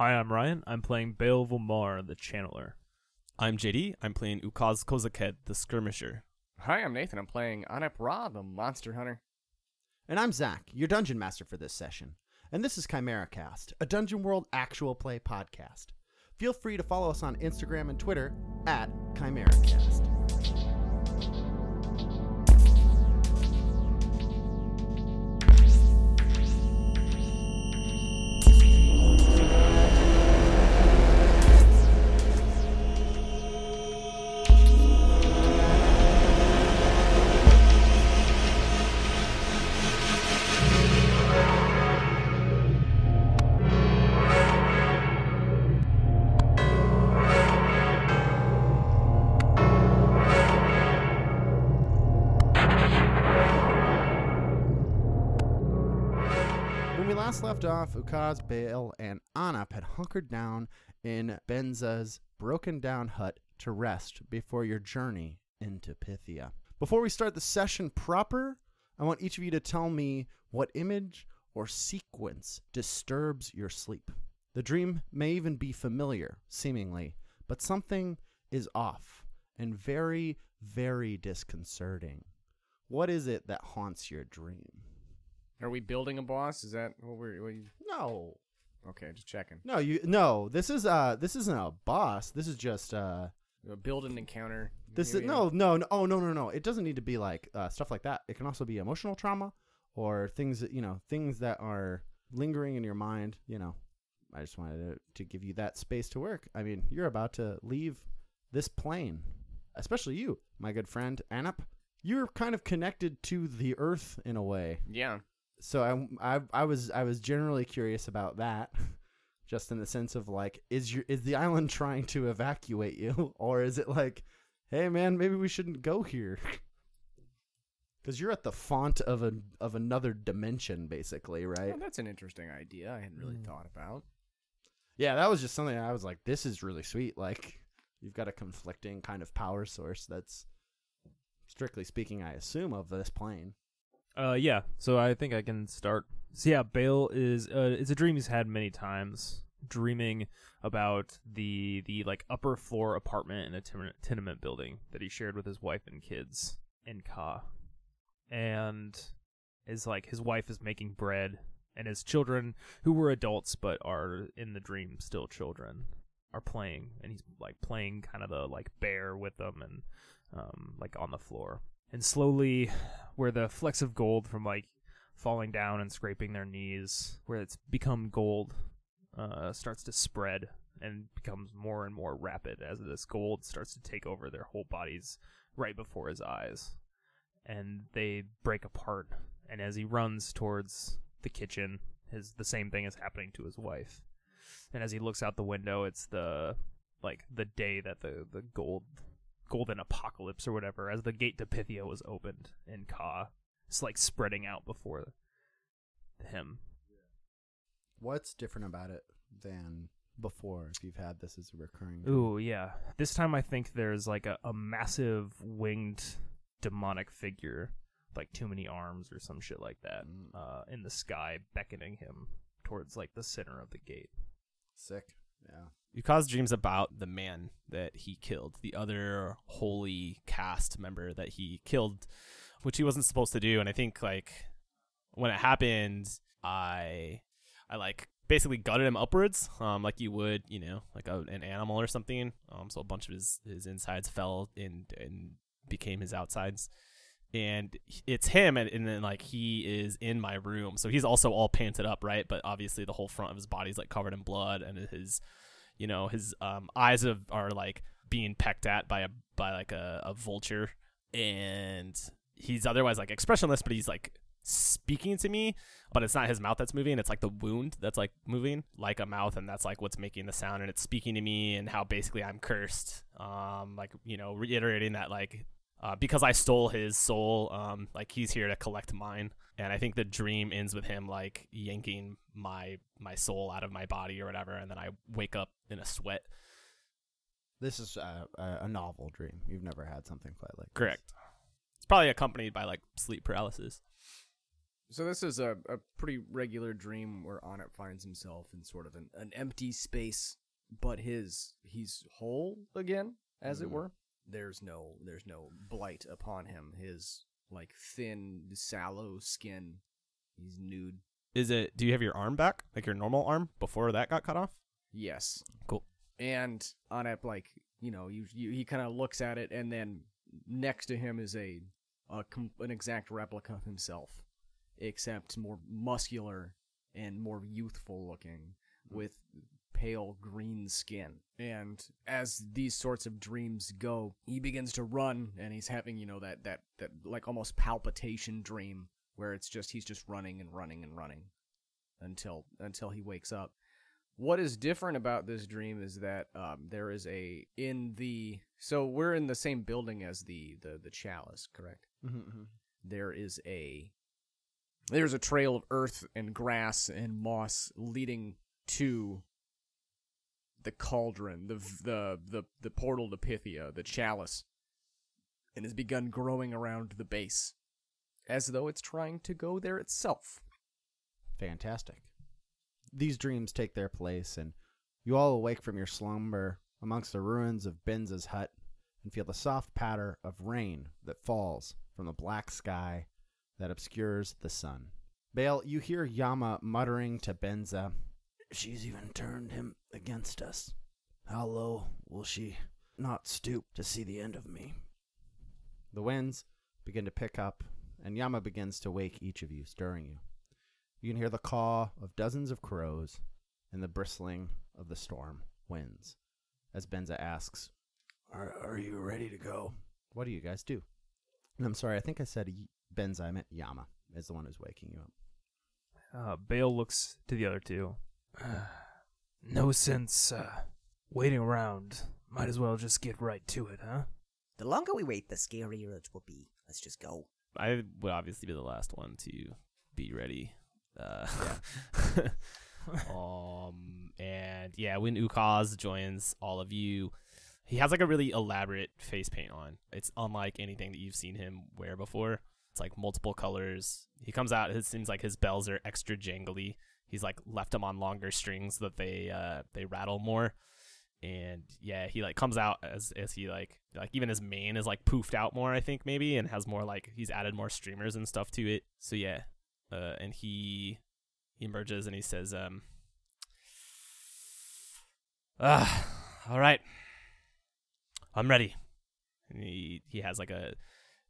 Hi, I'm Ryan. I'm playing Baal Volmar, the Channeler. I'm JD. I'm playing Ukaz Kozaked, the Skirmisher. Hi, I'm Nathan. I'm playing Anep Ra, the Monster Hunter. And I'm Zach, your dungeon master for this session. And this is Chimera Cast, a Dungeon World actual play podcast. Feel free to follow us on Instagram and Twitter at Chimera off, Ukaz, Baal, and Anap had hunkered down in Benza's broken down hut to rest before your journey into Pythia. Before we start the session proper, I want each of you to tell me what image or sequence disturbs your sleep. The dream may even be familiar, seemingly, but something is off and very, very disconcerting. What is it that haunts your dream? Are we building a boss? Is that what we're. What you... No, Okay, just checking. No, you no. This is uh this isn't a boss. This is just uh Uh, Build an encounter. this maybe? is no no no oh no no no. It doesn't need to be like uh, stuff like that. It can also be emotional trauma or things that you know things that are lingering in your mind. You know, I just wanted to, to give you that space to work. I mean, you're about to leave this plane, especially you, my good friend Anup. You're kind of connected to the earth in a way Yeah. So I, I I was I was generally curious about that, just in the sense of like, is your is the island trying to evacuate you, or is it like, hey man, maybe we shouldn't go here, because you're at the font of a of another dimension, basically, right? Well, that's an interesting idea. I hadn't really Mm. thought about. Yeah, that was just something I was like, this is really sweet. Like, you've got a conflicting kind of power source that's, strictly speaking, I assume of this plane. Uh, yeah. So I think I can start. So yeah, Bale is uh, it's a dream he's had many times, dreaming about the the like upper floor apartment in a tenement, building that he shared with his wife and kids in Ka, and is like his wife is making bread, and his children who were adults but are in the dream still children are playing, and he's like playing kind of the like bear with them and um like on the floor and slowly where the flecks of gold from like falling down and scraping their knees where it's become gold uh, starts to spread and becomes more and more rapid as this gold starts to take over their whole bodies right before his eyes. And they break apart. And as he runs towards the kitchen his the same thing is happening to his wife. And as he looks out the window it's the like the day that the the gold golden apocalypse or whatever as the gate to Pythia was opened in Ka. It's like spreading out before him. What's different about it than before? If you've had this as a recurring, Ooh, yeah. This time I think there's like a, a massive winged demonic figure, like too many arms or some shit like that, Mm. uh, in the sky beckoning him towards like the center of the gate. sick. Yeah. Ukaz dreams about the man that he killed, the other holy cast member that he killed, which he wasn't supposed to do. And I think like when it happened, I, I like basically gutted him upwards, um, like you would, you know, like a, an animal or something. Um, so a bunch of his his insides fell and and became his outsides. And it's him, and, and then like he is in my room, so he's also all painted up, right? But obviously the whole front of his body's like covered in blood, and his you know his um, eyes have, are like being pecked at by a by like a, a vulture. And he's otherwise like expressionless but he's like speaking to me but it's not his mouth that's moving. It's like the wound that's like moving like a mouth and that's like what's making the sound. And it's speaking to me and how basically i'm cursed. Um like you know reiterating that like uh, because I stole his soul, um, like he's here to collect mine, and I think the dream ends with him like yanking my my soul out of my body or whatever, and then I wake up in a sweat. This is uh, a, a novel dream. You've never had something quite like this. Correct. It's probably accompanied by like sleep paralysis. So this is a, a pretty regular dream where Onip finds himself in sort of an, an empty space, but his he's whole again, as it Mhm. were. There's no there's no blight upon him. His like thin, sallow skin. He's nude. Is it? Do you have your arm back, like your normal arm, before that got cut off? Yes. Cool. And on it, like you know, you, you he kind of looks at it, and then next to him is a, a an exact replica of himself, except more muscular and more youthful looking, hmm. with pale green skin. And as these sorts of dreams go, he begins to run, and he's having you know that that that like almost palpitation dream where it's just he's just running and running and running until until he wakes up. What is different about this dream is that um, there is a in the so we're in the same building as the the the chalice, correct? Mm-hmm. There is a there's a trail of earth and grass and moss leading to the cauldron, the the the the portal to Pythia, the chalice, and has begun growing around the base, as though it's trying to go there itself. Fantastic. These dreams take their place, and you all awake from your slumber amongst the ruins of Benza's hut and feel the soft patter of rain that falls from the black sky that obscures the sun. Bale, you hear Yama muttering to Benza, She's even turned him against us. How low will she not stoop to see the end of me? The winds begin to pick up, and Yama begins to wake each of you, stirring you. You can hear the caw of dozens of crows and the bristling of the storm winds as Benza asks, Are, are you ready to go? What do you guys do? And I'm sorry, I think I said Benza, I meant Yama is the one who's waking you up. Uh, Bale looks to the other two. no sense uh, waiting around. Might as well just get right to it, huh? The longer we wait, the scarier it will be. Let's just go. I would obviously be the last one to be ready. Uh, um, and yeah, when Ukaz joins all of you, he has like a really elaborate face paint on. It's unlike anything that you've seen him wear before. It's like multiple colors. He comes out. It seems like his bells are extra jangly. He's like left them on longer strings that they uh they rattle more. And yeah, he like comes out as as he like like even his mane is like poofed out more. I think maybe and has more like he's added more streamers and stuff to it. So yeah, uh, and he he emerges and he says, um, ah, all right, I'm ready. And he he has like a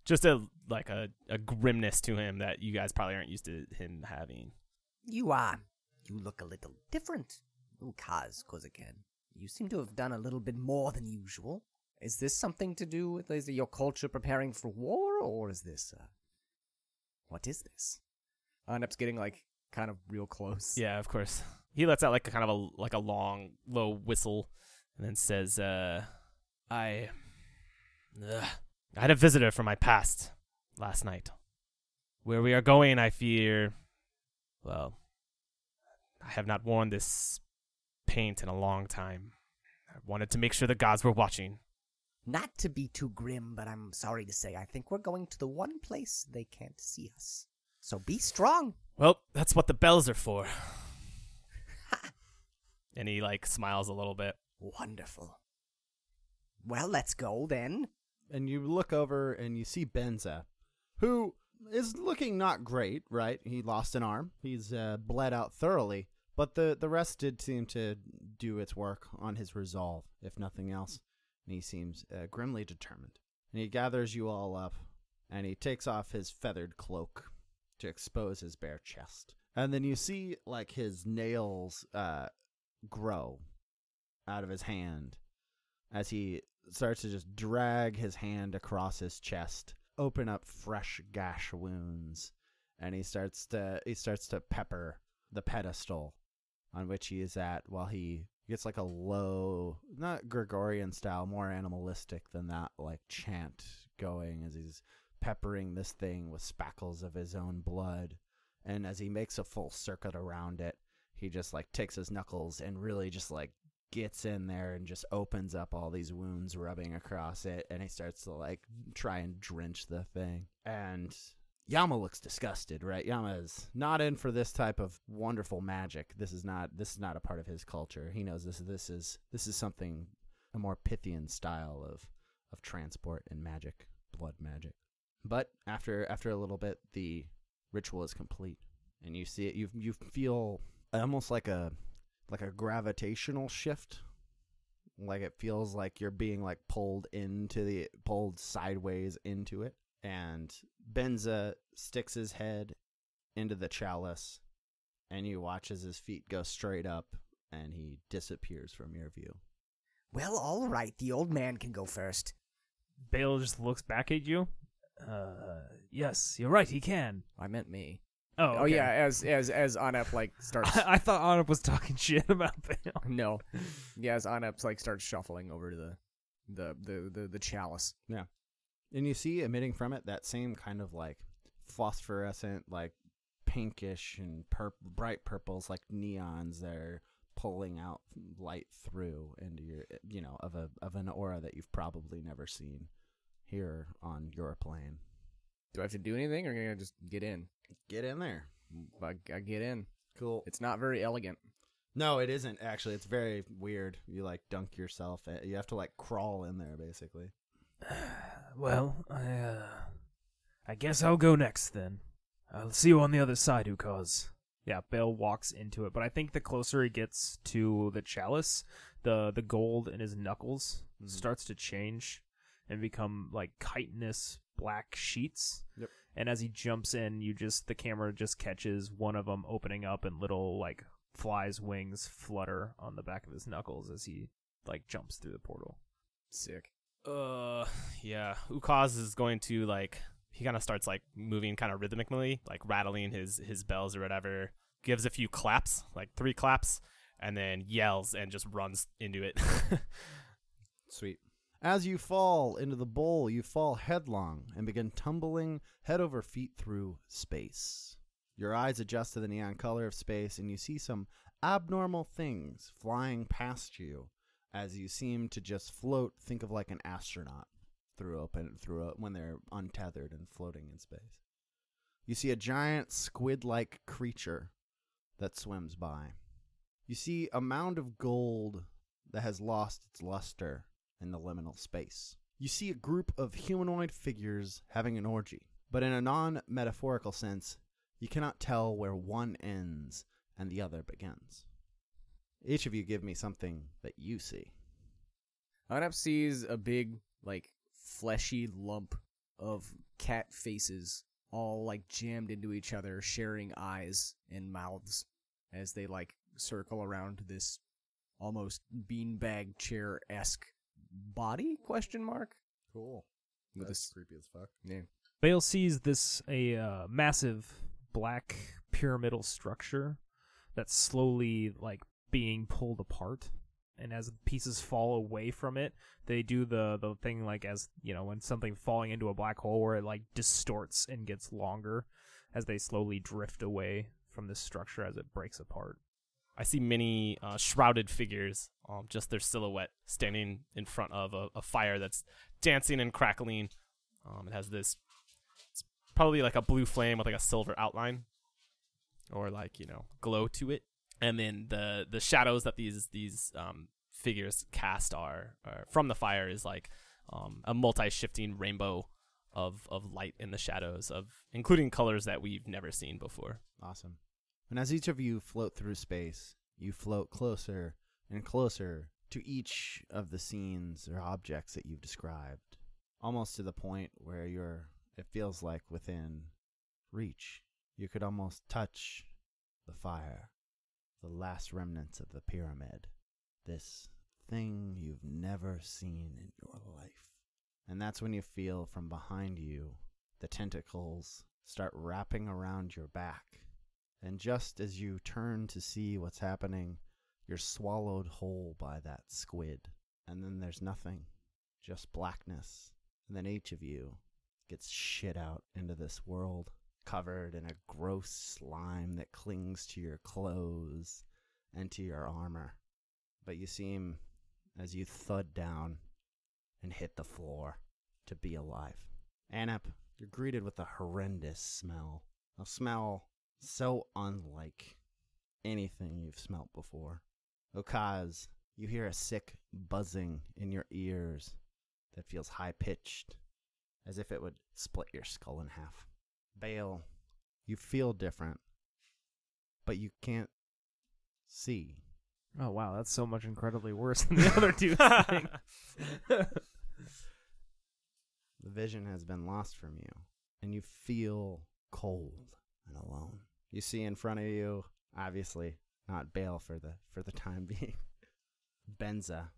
just a like a, a grimness to him that you guys probably aren't used to him having. You are. You look a little different. Ukaz, Kozaken. You seem to have done a little bit more than usual. Is this something to do with is your culture preparing for war, or is this, uh, what is this? Onep's getting like kind of real close. Yeah, of course. He lets out like a kind of a like a long low whistle, and then says, "Uh, I, ugh, I had a visitor from my past last night. Where we are going, I fear. Well, I have not worn this paint in a long time. I wanted to make sure the gods were watching. Not to be too grim, but I'm sorry to say, I think we're going to the one place they can't see us. So be strong. Well, that's what the bells are for." and he like smiles a little bit. Wonderful. Well, let's go then. And you look over and you see Benza, who is looking not great, right? He lost an arm. He's uh, bled out thoroughly, but the, the rest did seem to do its work on his resolve, if nothing else. And he seems uh, grimly determined. And he gathers you all up, and he takes off his feathered cloak to expose his bare chest. And then you see, like, his nails uh, grow out of his hand as he starts to just drag his hand across his chest, open up fresh gash wounds, and he starts to he starts to pepper the pedestal on which he is at while he gets like a low, not Gregorian style, more animalistic than that, like chant going as he's peppering this thing with spackles of his own blood. And as he makes a full circuit around it, he just like takes his knuckles and really just like gets in there and just opens up all these wounds rubbing across it and he starts to like try and drench the thing and Yama looks disgusted, right? Yama is not in for this type of wonderful magic. This is not this is not a part of his culture. He knows this this is this is something a more Pythian style of of transport and magic, blood magic. But after after a little bit, the ritual is complete, and you see it. You you feel almost like a like a gravitational shift. Like it feels like you're being like pulled into the pulled sideways into it, and Benza sticks his head into the chalice, and you watch as his feet go straight up, and he disappears from your view. Well, all right. The old man can go first. Bale just looks back at you. Uh, yes, you're right. He can. I meant me. Oh, Oh yeah, as as as Anep like starts. I, I thought Anup was talking shit about Bale. no, yeah, as Anep like starts shuffling over to the the the the, the chalice. Yeah, and you see emitting from it that same kind of like phosphorescent, like pinkish and pur- bright purples, like neons that are pulling out light through into your, you know, of a of an aura that you've probably never seen here on your plane. Do I have to do anything, or can I just get in? Get in there. I, I get in. Cool. It's not very elegant. No, it isn't actually. It's very weird. You like dunk yourself. You have to like crawl in there basically. Well, I, uh, I guess I'll go next then. I'll see you on the other side, Ukaz. Yeah, Bale walks into it, but I think the closer he gets to the chalice, the the gold in his knuckles starts to change and become like chitinous black sheets. Yep. And as he jumps in, you just the camera just catches one of them opening up and little like flies wings flutter on the back of his knuckles as he like jumps through the portal. Sick. Uh, yeah. Ukaz is going to like he kind of starts like moving kind of rhythmically, like rattling his his bells or whatever. Gives a few claps, like three claps, and then yells and just runs into it. Sweet. As you fall into the bowl, you fall headlong and begin tumbling head over feet through space. Your eyes adjust to the neon color of space, and you see some abnormal things flying past you as you seem to just float. Think of like an astronaut through open through a, when they're untethered and floating in space. You see a giant squid-like creature that swims by. You see a mound of gold that has lost its luster in the liminal space. You see a group of humanoid figures having an orgy, but in a non metaphorical sense, you cannot tell where one ends and the other begins. Each of you give me something that you see. Anep sees a big, like, fleshy lump of cat faces all, like, jammed into each other, sharing eyes and mouths as they, like, circle around this almost beanbag chair esque body? Question mark. Cool. With this, creepy as fuck. yeah. Bale sees this a uh, massive black pyramidal structure that's slowly like being pulled apart and as pieces fall away from it they do the the thing like as you know when something falling into a black hole where it like distorts and gets longer as they slowly drift away from this structure as it breaks apart I see many uh, shrouded figures, um, just their silhouette standing in front of a, a fire that's dancing and crackling. Um, it has this, it's probably like a blue flame with like a silver outline, or like you know glow to it. And then the the shadows that these these um, figures cast are, are from the fire is like um, a multi shifting rainbow of of light in the shadows of including colors that we've never seen before. Awesome. And as each of you float through space, you float closer and closer to each of the scenes or objects that you've described, almost to the point where you're, it feels like within reach. You could almost touch the fire, the last remnants of the pyramid, this thing you've never seen in your life. And that's when you feel from behind you the tentacles start wrapping around your back. And just as you turn to see what's happening, you're swallowed whole by that squid. And then there's nothing, just blackness. And then each of you gets shit out into this world, covered in a gross slime that clings to your clothes and to your armor. But you seem, as you thud down and hit the floor, to be alive. Anep, you're greeted with a horrendous smell. A smell so unlike anything you've smelt before. Okaz, you hear a sick buzzing in your ears that feels high pitched, as if it would split your skull in half. Bale, you feel different, but you can't see. Oh wow, that's so much incredibly worse than the other two. The vision has been lost from you, and you feel cold and alone. You see in front of you, obviously not Bale for the for the time being, Benza,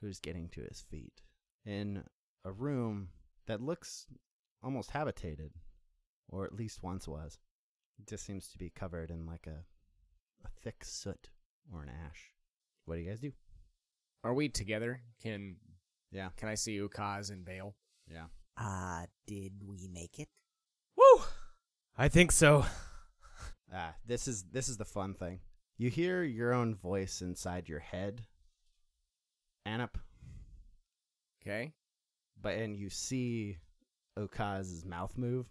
who's getting to his feet in a room that looks almost habitated, or at least once was. It just seems to be covered in like a a thick soot or an ash. What do you guys do? Are we together? Can Yeah, can I see Ukaz and Bale? yeah. Uh, did we make it? Woo! I think so. Ah, this is this is the fun thing. You hear your own voice inside your head, Anup, Okay. but and you see Okaz's mouth move,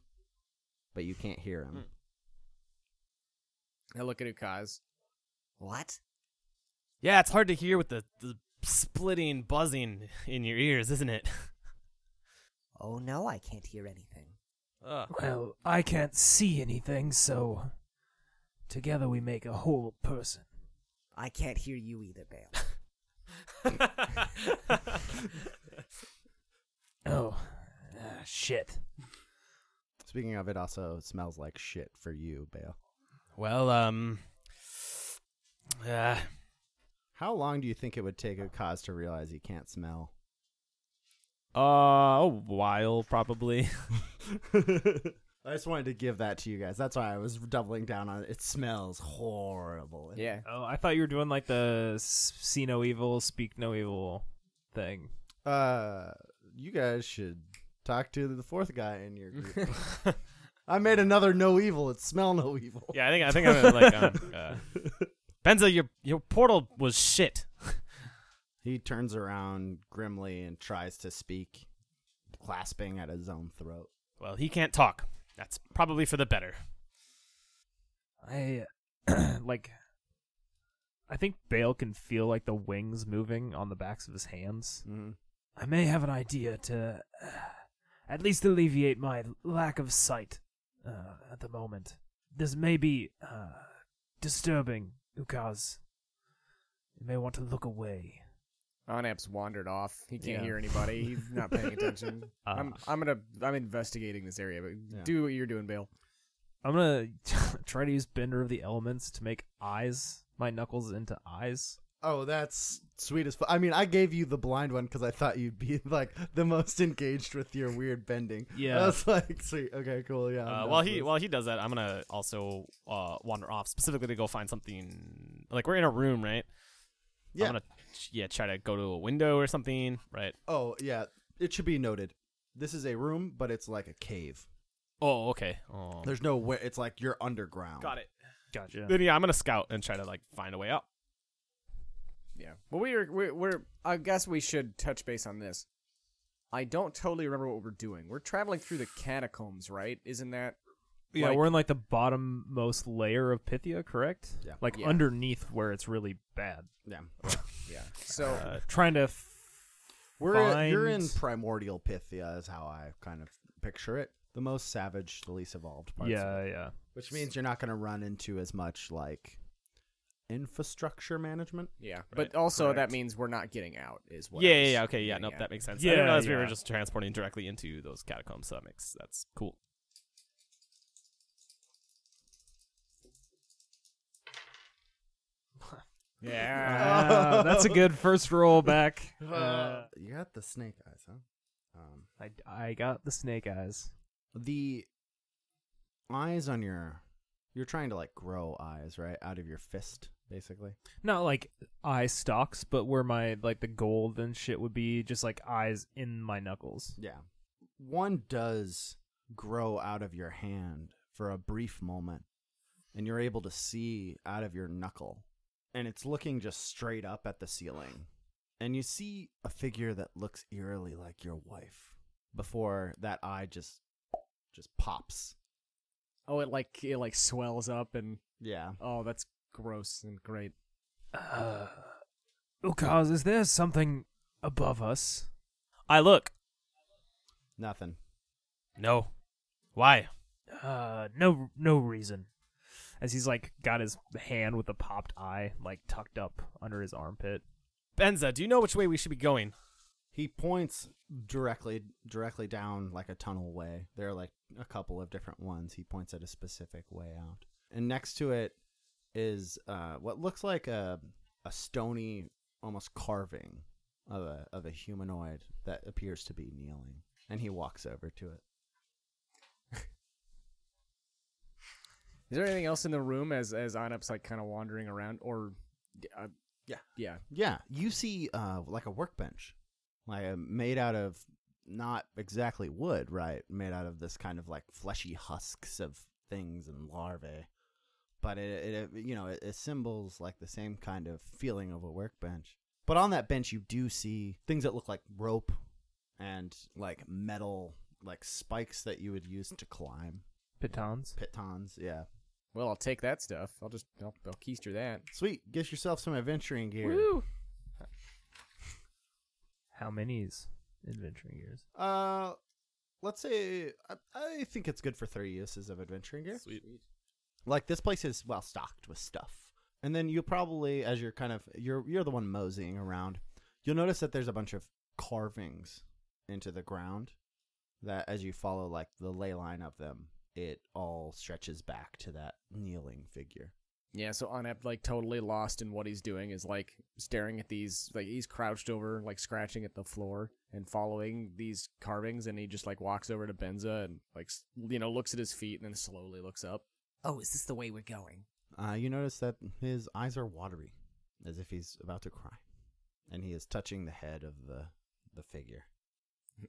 but you can't hear him. I look at Okaz. What? Yeah, it's hard to hear with the, the splitting buzzing in your ears, isn't it? Oh no, I can't hear anything. Ugh. well, I can't see anything, so together we make a whole person. I can't hear you either, Bale. Oh, ah, shit. Speaking of, it also smells like shit for you, Bale. well, um, uh, How long do you think it would take Ukaz to realize he can't smell? uh, a while probably. I just wanted to give that to you guys. That's why I was doubling down on it. It smells horrible. Yeah. Oh, I thought you were doing like the s- see no evil, speak no evil thing. Uh, you guys should talk to the fourth guy in your group. I made another no evil. It's smell no evil. yeah, I think I think I'm like um, uh, Benza, your your portal was shit. He turns around grimly and tries to speak, clasping at his own throat. Well, he can't talk. That's probably for the better. I like. I think Bale can feel like the wings moving on the backs of his hands. Mm-hmm. I may have an idea to uh, at least alleviate my lack of sight uh, at the moment. This may be uh, disturbing, Ukaz. You may want to look away. Onap's wandered off. He can't Yeah. hear anybody. He's not paying attention. Uh, I'm I'm gonna I'm investigating this area, but Yeah. do what you're doing, Bale. I'm gonna try to use Bender of the Elements to make eyes, my knuckles into eyes. Oh, that's sweet as fu- I mean, I gave you the blind one because I thought you'd be like the most engaged with your weird bending. Yeah. That's like sweet. Okay, cool. Yeah. I'm Uh, down while for he this. while he does that, I'm gonna also uh, wander off specifically to go find something. Like we're in a room, right? yeah. I'm gonna yeah try to go to a window or something, right? Oh, yeah. It should be noted. This is a room, but it's like a cave. Oh, okay. Oh. There's no way. It's like you're underground. Got it. Gotcha. Then yeah, I'm gonna scout and try to like find a way out. Yeah. Well, we are we're, we're I guess we should touch base on this. I don't totally remember what we're doing. We're traveling through the catacombs, right? Isn't that Yeah, Like- we're in like the bottommost layer of Pythia, correct? Yeah. Like Yeah. underneath where it's really bad. Yeah. yeah? So Uh, trying to. F- We're you're in primordial Pythia, is how I kind of picture it. The most savage, the least evolved parts. of Yeah, it. yeah. Which means you're not going to run into as much like infrastructure management. yeah, Right, but also that means we're not getting out. Is what? Yeah, yeah, yeah. Okay, yeah. getting Nope, at. that makes sense. I Yeah, didn't realize we were just transporting directly into those catacombs. So that makes that's cool. Yeah. Uh, that's a good first roll back. Uh, you got the snake eyes, huh? Um, I, I got the snake eyes. the eyes on your you're trying to like grow eyes right out of your fist basically Not like eye stalks, but where my like the gold and shit would be just like eyes in my knuckles. yeah one does grow out of your hand for a brief moment and you're able to see out of your knuckle and it's looking just straight up at the ceiling and you see a figure that looks eerily like your wife before that eye just just pops. Oh, it like it like swells up and Yeah. oh, that's gross and great. Uh, Ukaz, is there something above us? I look. Nothing. No. Why? Uh, no, no reason. As he's like got his hand with the popped eye like tucked up under his armpit. Benza, do you know which way we should be going? He points directly directly down like a tunnel way. There are like a couple of different ones. He points at a specific way out. And next to it is uh, what looks like a a stony almost carving of a of a humanoid that appears to be kneeling. And he walks over to it. Is there anything else in the room as as Onup's like kind of wandering around or uh, Yeah. yeah Yeah, you see uh like a workbench. Like uh, made out of not exactly wood, right? Made out of this kind of like fleshy husks of things and larvae. But it, it you know, it, it symbols like the same kind of feeling of a workbench. But on that bench you do see things that look like rope and like metal like spikes that you would use to climb. Pitons. Pitons, yeah. Well, I'll take that stuff. I'll just I'll, I'll keister that. Sweet, get yourself some adventuring gear. How many's adventuring years? Uh, let's say I, I think it's good for three uses of adventuring gear. Sweet. Like this place is well stocked with stuff, and then you probably, as you're kind of you're you're the one moseying around, you'll notice that there's a bunch of carvings into the ground. That as you follow like the ley line of them, it all stretches back to that kneeling figure. Yeah, so Onep like totally lost in what he's doing is like staring at these like he's crouched over like scratching at the floor and following these carvings and he just like walks over to Benza and like you know looks at his feet and then slowly looks up. Oh, is this the way we're going? Uh, you notice that his eyes are watery, as if he's about to cry, and he is touching the head of the the figure.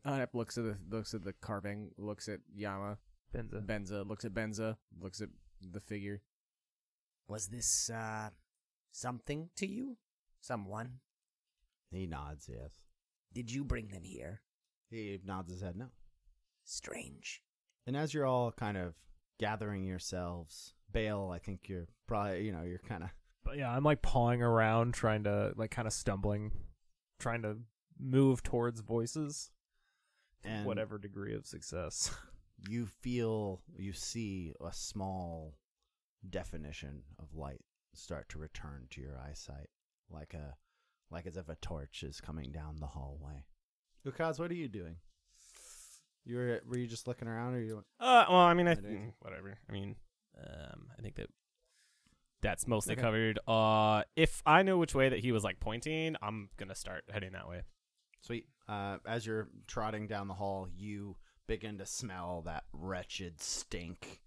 Onep looks at the looks at the carving, looks at Yama, Benza. Benza, looks at Benza, looks at the figure. Was this, uh, something to you? Someone? He nods, yes. Did you bring them here? He nods his head no. Strange. And as you're all kind of gathering yourselves, Bale, I think you're probably, you know, you're kind of But yeah, I'm like pawing around, trying to like kind of stumbling, trying to move towards voices. And- whatever degree of success. you feel, you see a small definition of light start to return to your eyesight, like a, like as if a torch is coming down the hallway. Ukaz, what are you doing? You were were you just looking around, or you? Uh, well, I mean, I I don't- mm, whatever. I mean, um, I think that that's mostly Okay. covered. Uh, if I know which way that he was like pointing, I'm gonna start heading that way. Sweet. Uh, as you're trotting down the hall, you begin to smell that wretched stink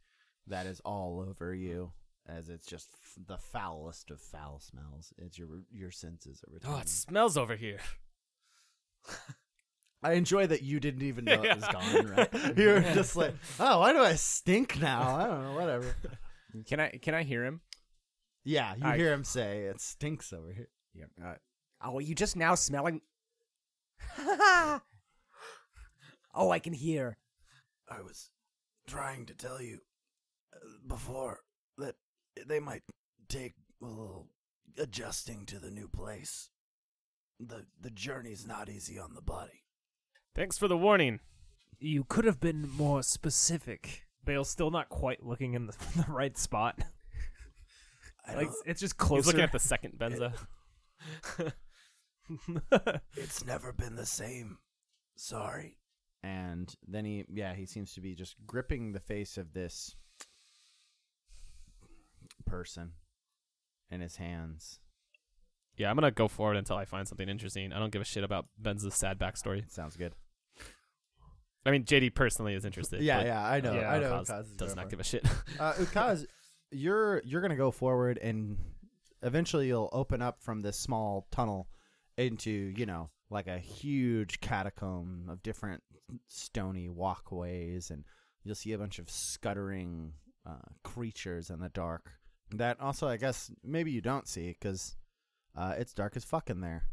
that is all over you, as it's just f- the foulest of foul smells. It's your your senses are Oh, it smells over here. I enjoy that you didn't even know it was Yeah. gone. Right? You're just like, oh, why do I stink now? I don't know. Whatever. Can I can I hear him? Yeah, you I- hear him say it stinks over here. Yeah. Uh, Oh, you just now smelling? Oh, I can hear. I was trying to tell you uh, before that they might take a little adjusting to the new place. The the journey's not easy on the body. Thanks for the warning. you could have been more specific. Bale's still not quite looking in the, the right spot. I Like don't- it's just closer. He's looking at the second Benza. it's never been the same. Sorry. And then he, yeah, he seems to be just gripping the face of this person in his hands. yeah, I'm gonna go forward until I find something interesting. I don't give a shit about ben's sad backstory. Sounds good. I mean, JD personally is interested. Yeah, yeah, I know. Yeah, I know. Ukaz Ukaz does not give a shit. Uh, Ukaz, you're you're gonna go forward, and eventually you'll open up from this small tunnel into you know like a huge catacomb of different stony walkways, and you'll see a bunch of scuttering uh, creatures in the dark. That also, I guess, maybe you don't see because uh, it's dark as fuck in there.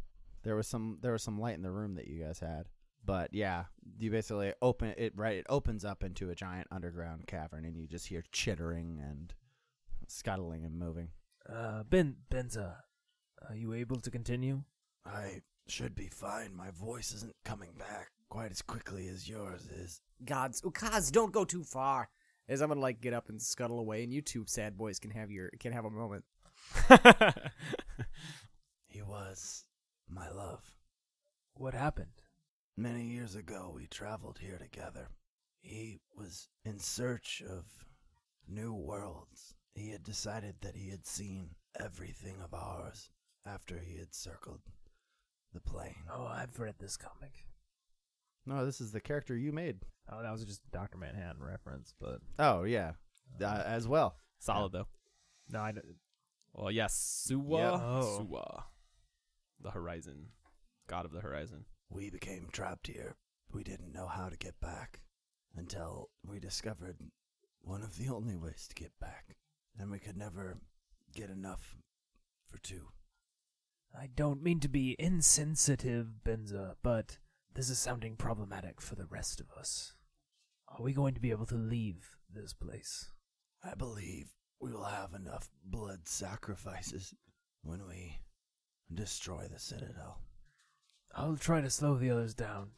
There was some there was some light in the room that you guys had, But yeah, you basically open it right. It opens up into a giant underground cavern, and you just hear chittering and scuttling and moving. Uh, Ben Benza, are you able to continue? I should be fine. My voice isn't coming back quite as quickly as yours is. Gods, Ukaz, don't go too far. As I'm gonna like get up and scuttle away, and you two sad boys can have your can have a moment. He was my love. What happened? Many years ago, we traveled here together. He was in search of new worlds. He had decided that he had seen everything of ours after he had circled the plane. Oh, I've read this comic. No, this is the character you made. Oh, that was just a Doctor Manhattan reference, but Oh yeah, uh, as well. Solid though. no, I don't. Well, yes, Suwa. Yeah. Oh. Suwa. The horizon. God of the horizon. We became trapped here. We didn't know how to get back until we discovered one of the only ways to get back. And we could never get enough for two. I don't mean to be insensitive, Benza, but this is sounding problematic for the rest of us. Are we going to be able to leave this place? I believe we will have enough blood sacrifices when we destroy the Citadel. I'll try to slow the others down.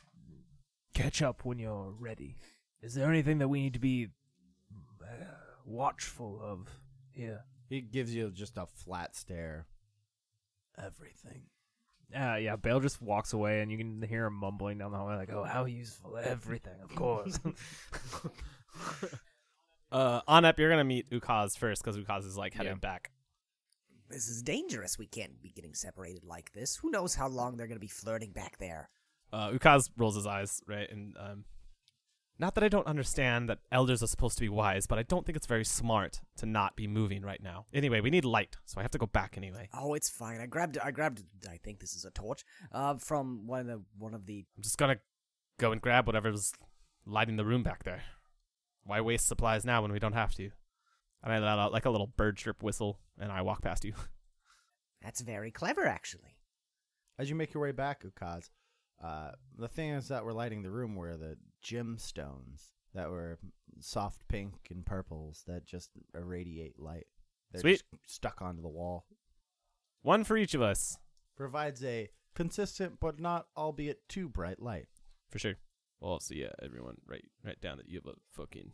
Catch up when you're ready. Is there anything that we need to be uh, watchful of here? He gives you just a flat stare. Everything. Uh, yeah, Bale just walks away, and you can hear him mumbling down the hallway, like, "Oh, how useful! Everything, of course." Uh, up, you're gonna meet Ukaz first because Ukaz is like heading Yeah. back. This is dangerous. We can't be getting separated like this. Who knows how long they're going to be flirting back there? Uh, Ukaz rolls his eyes, right, and um, not that I don't understand that elders are supposed to be wise, but I don't think it's very smart to not be moving right now. Anyway, we need light, so I have to go back anyway. Oh, it's fine. I grabbed I grabbed I think this is a torch uh from one of the one of the I'm just gonna go and grab whatever's lighting the room back there. Why waste supplies now when we don't have to? And I let out like a little bird chirp whistle, and I walk past you. That's very clever, actually. As you make your way back, Ukaz, uh, the things that were lighting the room were the gemstones that were soft pink and purples that just irradiate light. They're Sweet. just stuck onto the wall. One for each of us, Provides a consistent but not albeit too bright light. for sure. Well, so yeah, everyone, write write down that you have a fucking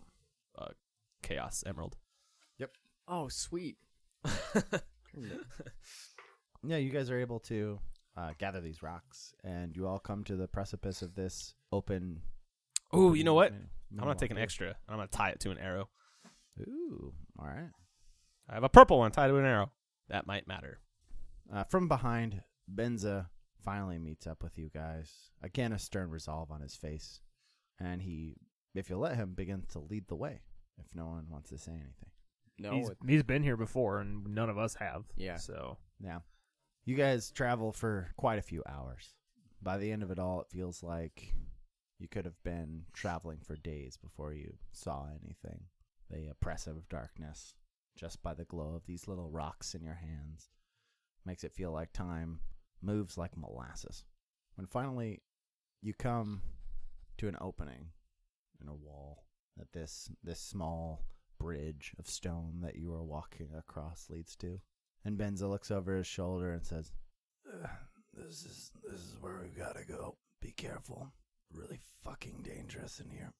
uh, chaos emerald. Yep. Oh, sweet. Yeah, you guys are able to uh, gather these rocks, and you all come to the precipice of this open. Ooh, you know what? mini- I'm gonna take an mini-walkway. extra. I'm gonna tie it to an arrow. Ooh, all right. I have a purple one tied to an arrow. That might matter. Uh, from behind, Benza finally meets up with you guys. Again, a stern resolve on his face. And he, if you let him, begins to lead the way if no one wants to say anything. No, he's, it- he's been here before, and none of us have. Yeah. So Yeah. You guys travel for quite a few hours. By the end of it all, it feels like you could have been traveling for days before you saw anything. The oppressive darkness, just by the glow of these little rocks in your hands, makes it feel like time moves like molasses. When finally you come to an opening in a wall that this this small bridge of stone that you are walking across leads to. And Benza looks over his shoulder and says, this is this is where we've gotta go. Be careful. Really fucking dangerous in here.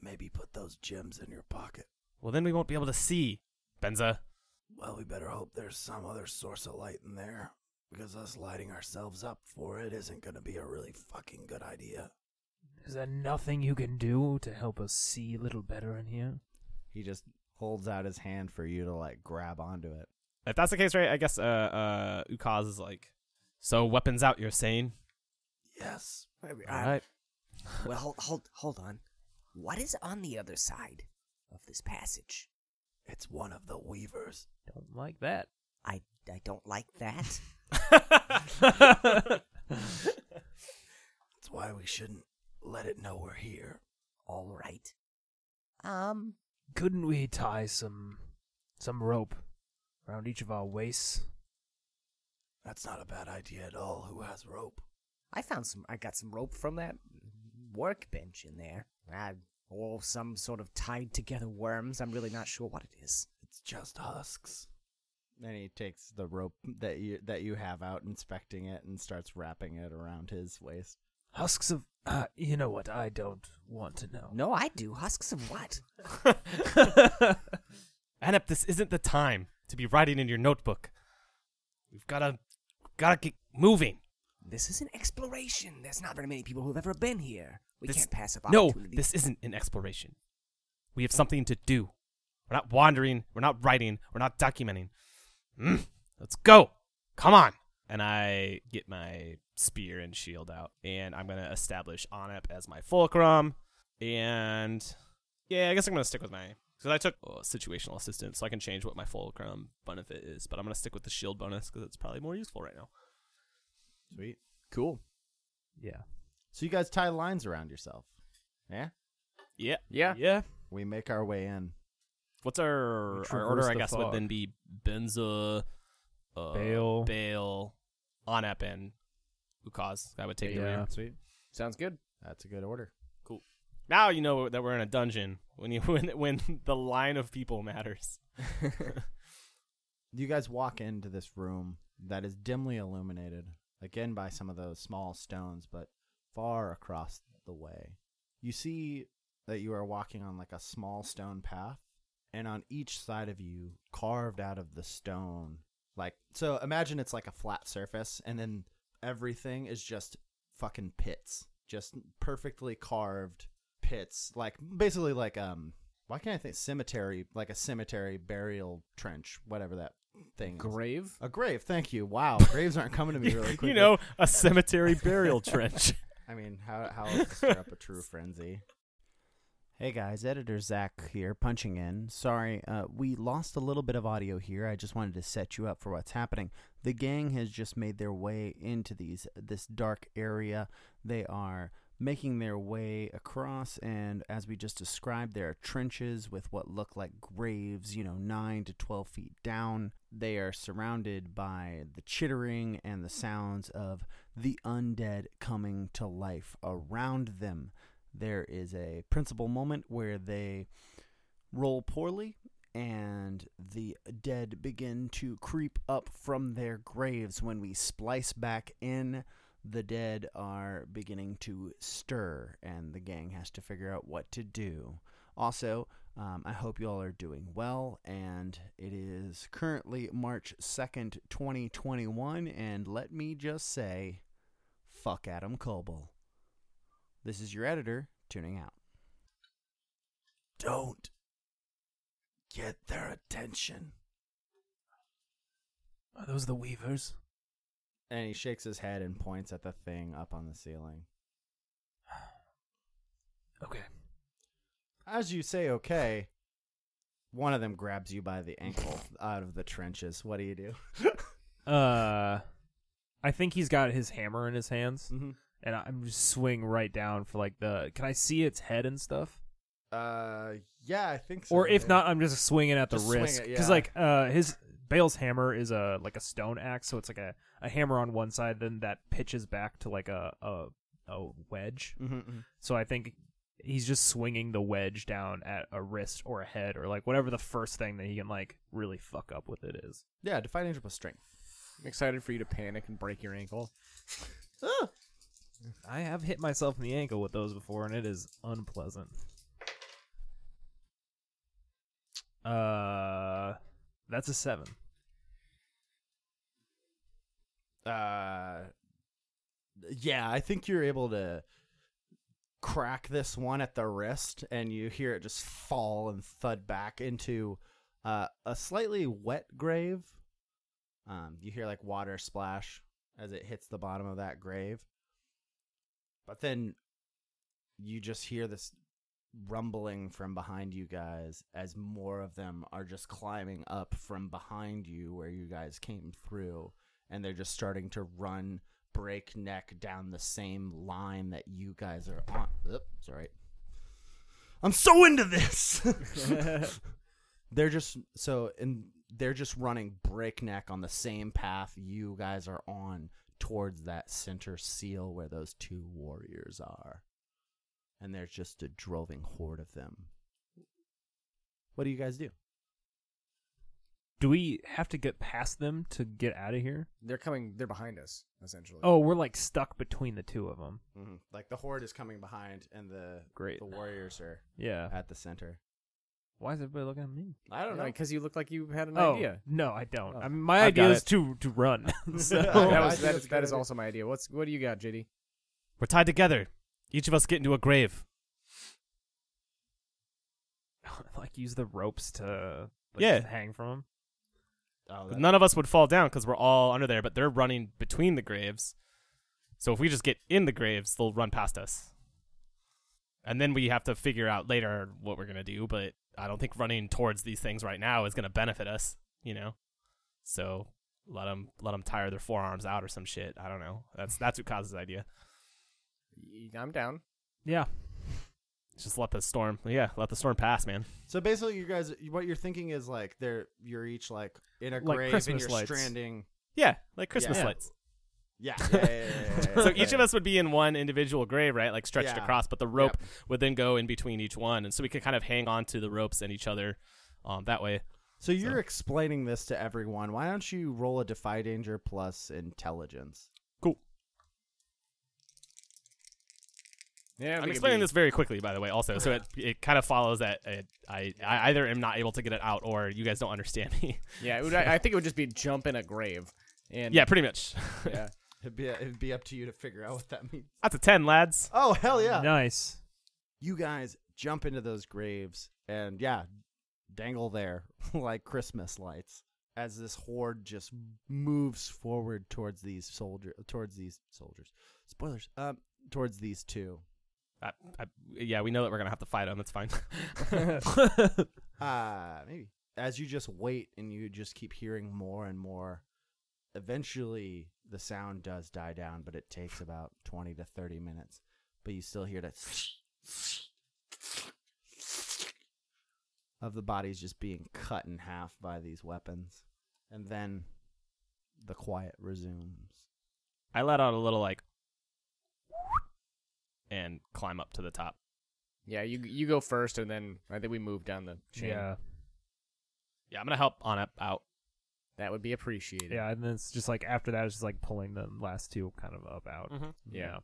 Maybe put those gems in your pocket. Well, then we won't be able to see. Benza. Well, we better hope there's some other source of light in there. Because us lighting ourselves up for it isn't gonna be a really fucking good idea. is there nothing you can do to help us see a little better in here? he just holds out his hand for you to like grab onto it. If that's the case, right? I guess uh uh Ukaz is like, so weapons out. You're saying? Yes. All right. Well, hold, hold, hold on. What is on the other side of this passage? It's one of the weavers. Don't like that. I, I don't like that. That's why we shouldn't let it know we're here. All right. Um, Couldn't we tie some some rope around each of our waists? That's not a bad idea at all. Who has rope? I found some. I got some rope from that workbench in there. Uh, or some sort of tied together worms. I'm really not sure what it is. It's just husks. And he takes the rope that you that you have out, inspecting it, and starts wrapping it around his waist. Husks of. Uh, you know what? I don't want to know. No, I do. Husks of what? Anep, this isn't the time to be writing in your notebook. We've gotta, gotta get moving. This is an exploration. There's not very many people who've ever been here. We This- can't pass up No, opportunities. this isn't an exploration. We have something to do. We're not wandering. We're not writing. We're not documenting. Mm, let's go. Come on. And I get my spear and shield out, and I'm gonna establish Onep as my fulcrum. And yeah, I guess I'm gonna stick with my because I took uh, situational assistance, so I can change what my fulcrum benefit is. But I'm gonna stick with the shield bonus because it's probably more useful right now. Sweet. Cool. Yeah. So you guys tie lines around yourself. Yeah. Yeah. Yeah. Yeah. We make our way in. What's our our order? I the guess would then be Benza, uh, Bale. Bale, Onep, and Ukaz. I would take the Yeah. rear. Sweet. Sounds good. That's a good order. Cool. Now you know that we're in a dungeon when you when when the line of people matters. You guys walk into this room that is dimly illuminated, again by some of those small stones, but far across the way. You see that you are walking on like a small stone path, and on each side of you, carved out of the stone, like so imagine it's like a flat surface, and then everything is just fucking pits. Just perfectly carved pits. Like basically like um why can't I think cemetery like a cemetery burial trench, whatever that thing. Grave. A grave, thank you. Wow, graves aren't coming to me really quickly. you know, a cemetery burial trench. I mean, how how else to stir up a true frenzy? Hey guys, editor Zach here, punching in. Sorry, uh, we lost a little bit of audio here. I just wanted to set you up for what's happening. The gang has just made their way into these this dark area. They are making their way across, and as we just described, there are trenches with what look like graves, you know, 9 to 12 feet down. They are surrounded by the chittering and the sounds of the undead coming to life around them. There is a principal moment where they roll poorly and the dead begin to creep up from their graves. When we splice back in, the dead are beginning to stir, and the gang has to figure out what to do. Also, um, I hope you all are doing well, and it is currently March 2nd, 2021, and let me just say, fuck Adam Coble. This is your editor tuning out. Don't get their attention. Are those the Weavers? And he shakes his head and points at the thing up on the ceiling. Okay. As you say okay, one of them grabs you by the ankle out of the trenches. What do you do? Uh, I think he's got his hammer in his hands, Mm-hmm. and I'm just swing right down for like the. Can I see its head and stuff? Uh, yeah, I think so. or if yeah. not, I'm just swinging at the Just wrist because yeah. like uh his Bale's hammer is a like a stone axe, so it's like a, a hammer on one side, then that pitches back to like a a, a wedge. Mhm, So I think he's just swinging the wedge down at a wrist or a head or like whatever the first thing that he can like really fuck up with it is. Yeah, defy danger plus strength. I'm excited for you to panic and break your ankle. I have hit myself in the ankle with those before, and it is unpleasant. Uh, that's a seven. Uh, yeah, I think you're able to crack this one at the wrist, and you hear it just fall and thud back into uh, a slightly wet grave. Um, you hear like water splash as it hits the bottom of that grave, but then you just hear this rumbling from behind you guys as more of them are just climbing up from behind you where you guys came through and they're just starting to run breakneck down the same line that you guys are on. Oop, sorry. I'm so into this. they're just so and they're just running breakneck on the same path you guys are on towards that center seal where those two warriors are. and there's just a droving horde of them. What do you guys do? Do we have to get past them to get out of here? They're coming. They're behind us, essentially. Oh, we're like stuck between the two of them. Mm-hmm. Like the horde is coming behind, and the Great. the warriors are Yeah. at the center. Why is everybody looking at me? I don't know. because you look like you had an oh idea. no, I don't. Oh. I mean, my I've idea is it. to to run. so that was think that that's is, a that good is idea. also my idea. What's what do you got, JD? We're tied together. Each of us get into a grave. like use the ropes to like, Yeah. hang from them. Oh, that- none of us would fall down because we're all under there, but they're running between the graves. So if we just get in the graves, they'll run past us. And then we have to figure out later what we're going to do, but I don't think running towards these things right now is going to benefit us, you know? So let them let them tire their forearms out or some shit. I don't know. That's that's Ukaz's idea. I'm down. Yeah. Just let the storm, yeah, let the storm pass, man. So basically, you guys, what you're thinking is like they're you're each like in a Like grave Christmas and you're lights. stranding. Yeah, like Christmas Yeah. lights. Yeah. yeah, yeah, So each of us would be in one individual grave, right? Like stretched across, but the rope would then go in between each one, and so we could kind of hang on to the ropes and each other um, that way. So you're explaining this to everyone. Why don't you roll a defy danger plus intelligence? Yeah, I'm explaining this very quickly, by the way, also, so it it kind of follows that it, I I either am not able to get it out or you guys don't understand me. Yeah, it would, I, I think it would just be jump in a grave. And yeah, pretty much. yeah. It'd be it'd be up to you to figure out what that means. That's a ten, lads. Oh hell yeah! Nice. You guys jump into those graves and yeah, dangle there like Christmas lights as this horde just moves forward towards these soldier towards these soldiers. Spoilers. Um, towards these two. I, I, yeah, we know that we're gonna have to fight them. It's fine. Uh, maybe. As you just wait and you just keep hearing more and more, eventually the sound does die down, but it takes about 20 to 30 minutes. But you still hear that of the bodies just being cut in half by these weapons. And then the quiet resumes. I let out a little like, and climb up to the top. Yeah, you you go first, and then I think we move down the chain. Yeah. Yeah, I'm gonna help on up out. That would be appreciated. Yeah, and then it's just like after that, it's just like pulling the last two kind of up out. Mm-hmm. Yeah.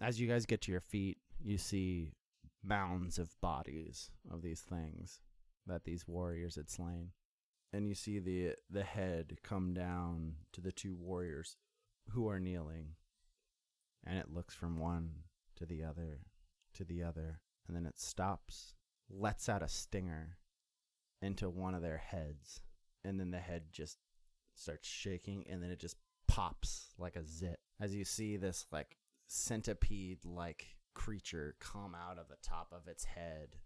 As you guys get to your feet, you see mounds of bodies of these things that these warriors had slain. And you see the the head come down to the two warriors who are kneeling. And it looks from one to the other to the other, and then it stops, lets out a stinger into one of their heads, and then the head just starts shaking and then it just pops like a zit as you see this like centipede like creature come out of the top of its head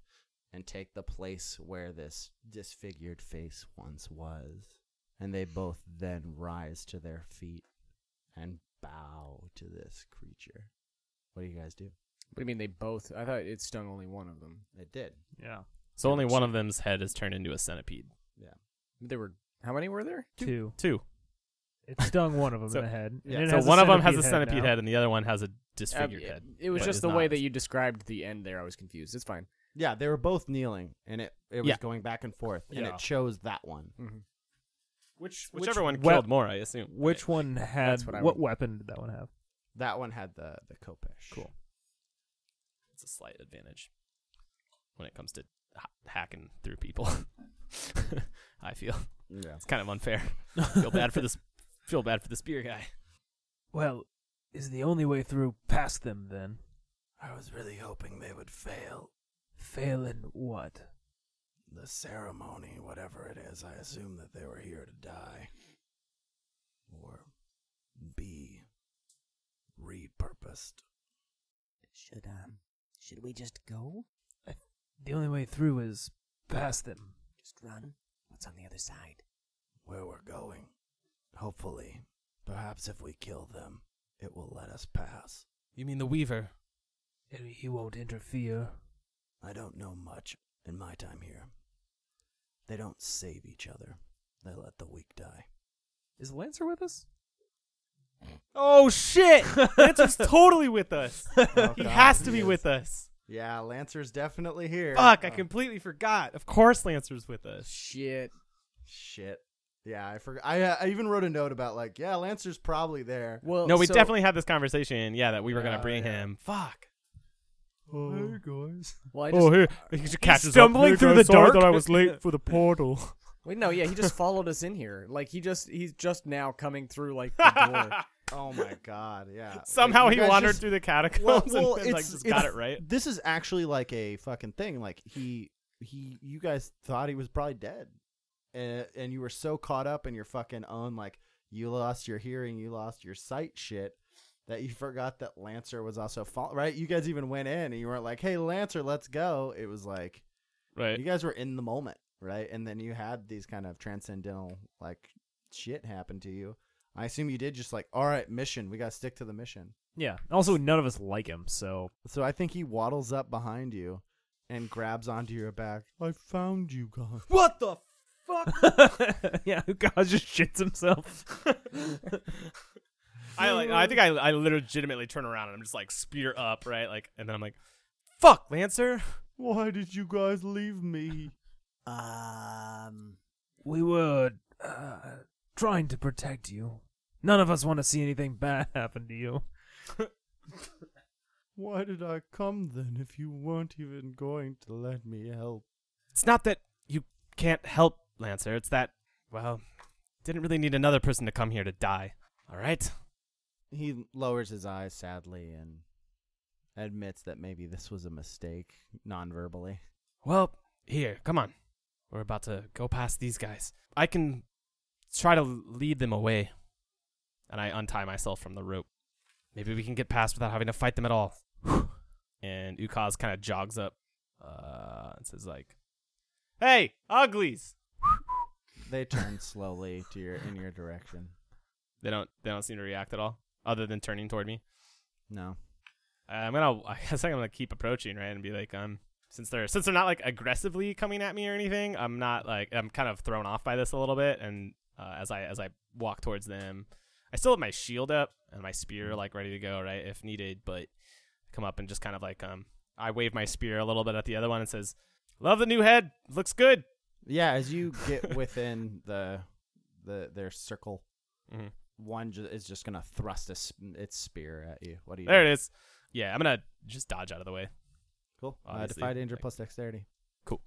and take the place where this disfigured face once was. And they both then rise to their feet and bow to this creature. What do you guys do? What do you mean they both? I thought it stung only one of them. It did. Yeah. So only one of them's head is turned into a centipede. Yeah. There were how many were there? Two. Two. It stung one of them So- in the head. and Yeah, it So has one of them has a head centipede now. head, and the other one has a Uh, disfigured it, head. it was but just is the way not. that you described the end there. I was confused. It's fine. Yeah, they were both kneeling and it, it was Yeah. going back and forth and Yeah. it chose that one. Mm-hmm. Which which whichever one wep- killed more, I assume. Which one had That's what I what would- weapon did that one have? That one had the the khopesh. Cool. It's a slight advantage when it comes to ha- hacking through people. I feel Yeah. it's kind of unfair. feel bad for this. Feel bad for the spear guy. Well, is the only way through past them then? I was really hoping they would fail Fail in what? The ceremony, whatever it is. I assume that they were here to die. Or be repurposed. Should um, should we just go? The only way through is past them. Just run? What's on the other side? Where we're going. Hopefully. Perhaps if we kill them, it will let us pass. You mean the Weaver? He won't interfere. I don't know much in my time here. They don't save each other. They let the weak die. Is Lancer with us? Oh shit! Lancer's totally with us. Oh, He God, has to he be is. with us. Yeah, Lancer's definitely here. Fuck! I Oh, completely forgot. Of course, Lancer's with us. Shit. Shit. Yeah, I forgot. I, uh, I even wrote a note about like, yeah, Lancer's probably there. Well, No, we so- definitely had this conversation. Yeah, that we were gonna bring yeah. him. Fuck. Oh, hey guys. Well, I oh, just, Oh, here uh, he just catches stumbling through the dark. That I was late for the portal. wait, no, yeah, he just followed us in here. Like he just he's just now coming through like the door. Oh my god, yeah. Somehow you he wandered just- through the catacombs Well, well, and like it's- just got it right. This is actually like a fucking thing. Like he he you guys thought he was probably dead. And, and you were so caught up in your fucking own like you lost your hearing, you lost your sight shit that you forgot that Lancer was also fall- right. You guys even went in and you weren't like, "Hey Lancer, let's go." It was like Right. you guys were in the moment, right? And then you had these kind of transcendental like shit happen to you. I assume you did just like, "All right, mission. We got to stick to the mission." Yeah. Also, none of us like him, so So I think he waddles up behind you and grabs onto your back. I found you guys. What the fuck? yeah, God just shits himself. I like. I think I I legitimately turn around and I'm just like spear up, right? Like, and then I'm like, "Fuck, Lancer." Why did you guys leave me? Um, we were uh, trying to protect you. None of us want to see anything bad happen to you. Why did I come then if you weren't even going to let me help? It's not that you can't help, Lancer. It's that, well, didn't really need another person to come here to die. All right. He lowers his eyes sadly and admits that maybe this was a mistake, non-verbally. Well, here, come on. We're about to go past these guys. I can try to lead them away. And I untie myself from the rope. Maybe we can get past without having to fight them at all. and Ukaz kind of jogs up uh, and says, like, Hey, uglies! They turn slowly to your in your direction. They don't they don't seem to react at all, other than turning toward me. No. Uh, I'm gonna I guess I'm gonna keep approaching, right? And be like, um since they're since they're not like aggressively coming at me or anything, I'm not like I'm kind of thrown off by this a little bit. And uh, as I as I walk towards them, I still have my shield up and my spear like ready to go, right, if needed. But come up and just kind of like um I wave my spear a little bit at the other one and says, "Love the new head, looks good." Yeah, as you get within the the their circle, Mhm. One ju- is just gonna thrust a sp- its spear at you. What do you? There do? it is. Yeah, I'm gonna just dodge out of the way. Cool. Uh, Obviously, defy danger like- plus dexterity. Cool.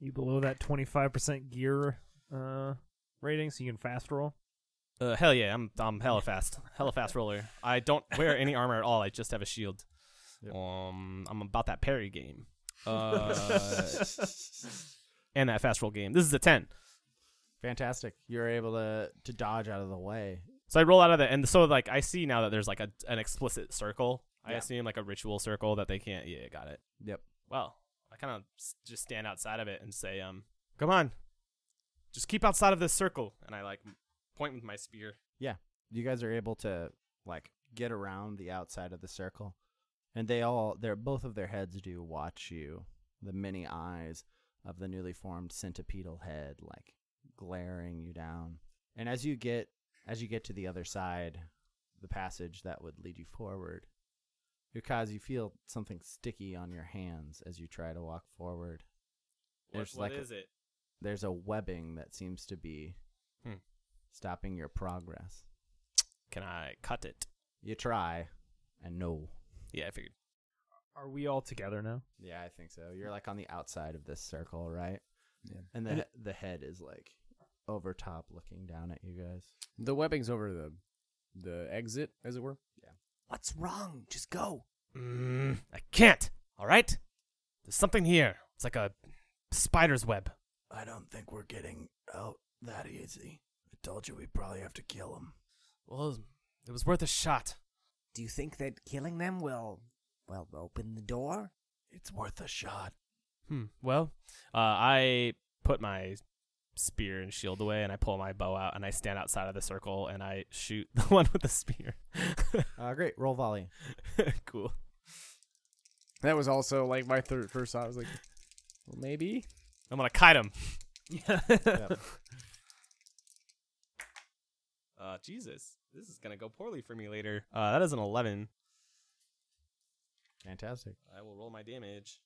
You below that 25% gear uh, rating, so you can fast roll. Uh, hell yeah, I'm I'm hella fast, hella fast roller. I don't wear any armor at all. I just have a shield. Yep. Um, I'm about that parry game, uh, and that fast roll game. This is a ten. Fantastic. You're able to to dodge out of the way. So I roll out of it, and so like I see now that there's like a an explicit circle. I Yeah. assume like a ritual circle that they can't. Yeah, got it. Yep. Well, I kind of just stand outside of it and say, um, come on, just keep outside of this circle, and I like point with my spear. Yeah, you guys are able to like get around the outside of the circle, and they all they're both of their heads do watch you. The many eyes of the newly formed centipedal head like glaring you down. And as you get as you get to the other side, the passage that would lead you forward, Ukaz, you feel something sticky on your hands as you try to walk forward. What, There's what like a- it? There's a webbing that seems to be Hmm. stopping your progress. Can I cut it? You try, and no. Yeah, I figured. Are we all together now? Yeah, I think so. You're like on the outside of this circle, right? Yeah. And And the the head is like over top, looking down at you guys. The webbing's over the the exit, as it were. Yeah. What's wrong? Just go. Mm, I can't. All right. There's something here. It's like a spider's web. I don't think we're getting out that easy. I told you we'd probably have to kill them. Well, it was worth a shot. Do you think that killing them will, well, open the door? It's worth a shot. Hmm. Well, uh, I put my spear and shield away, and I pull my bow out, and I stand outside of the circle, and I shoot the one with the spear. Uh, great. Roll volley. cool. That was also like my third first thought. I was like, well, maybe. I'm gonna kite him. Yeah. Yep. Uh, Jesus, this is gonna go poorly for me later. Uh, that is an eleven. Fantastic. I will roll my damage.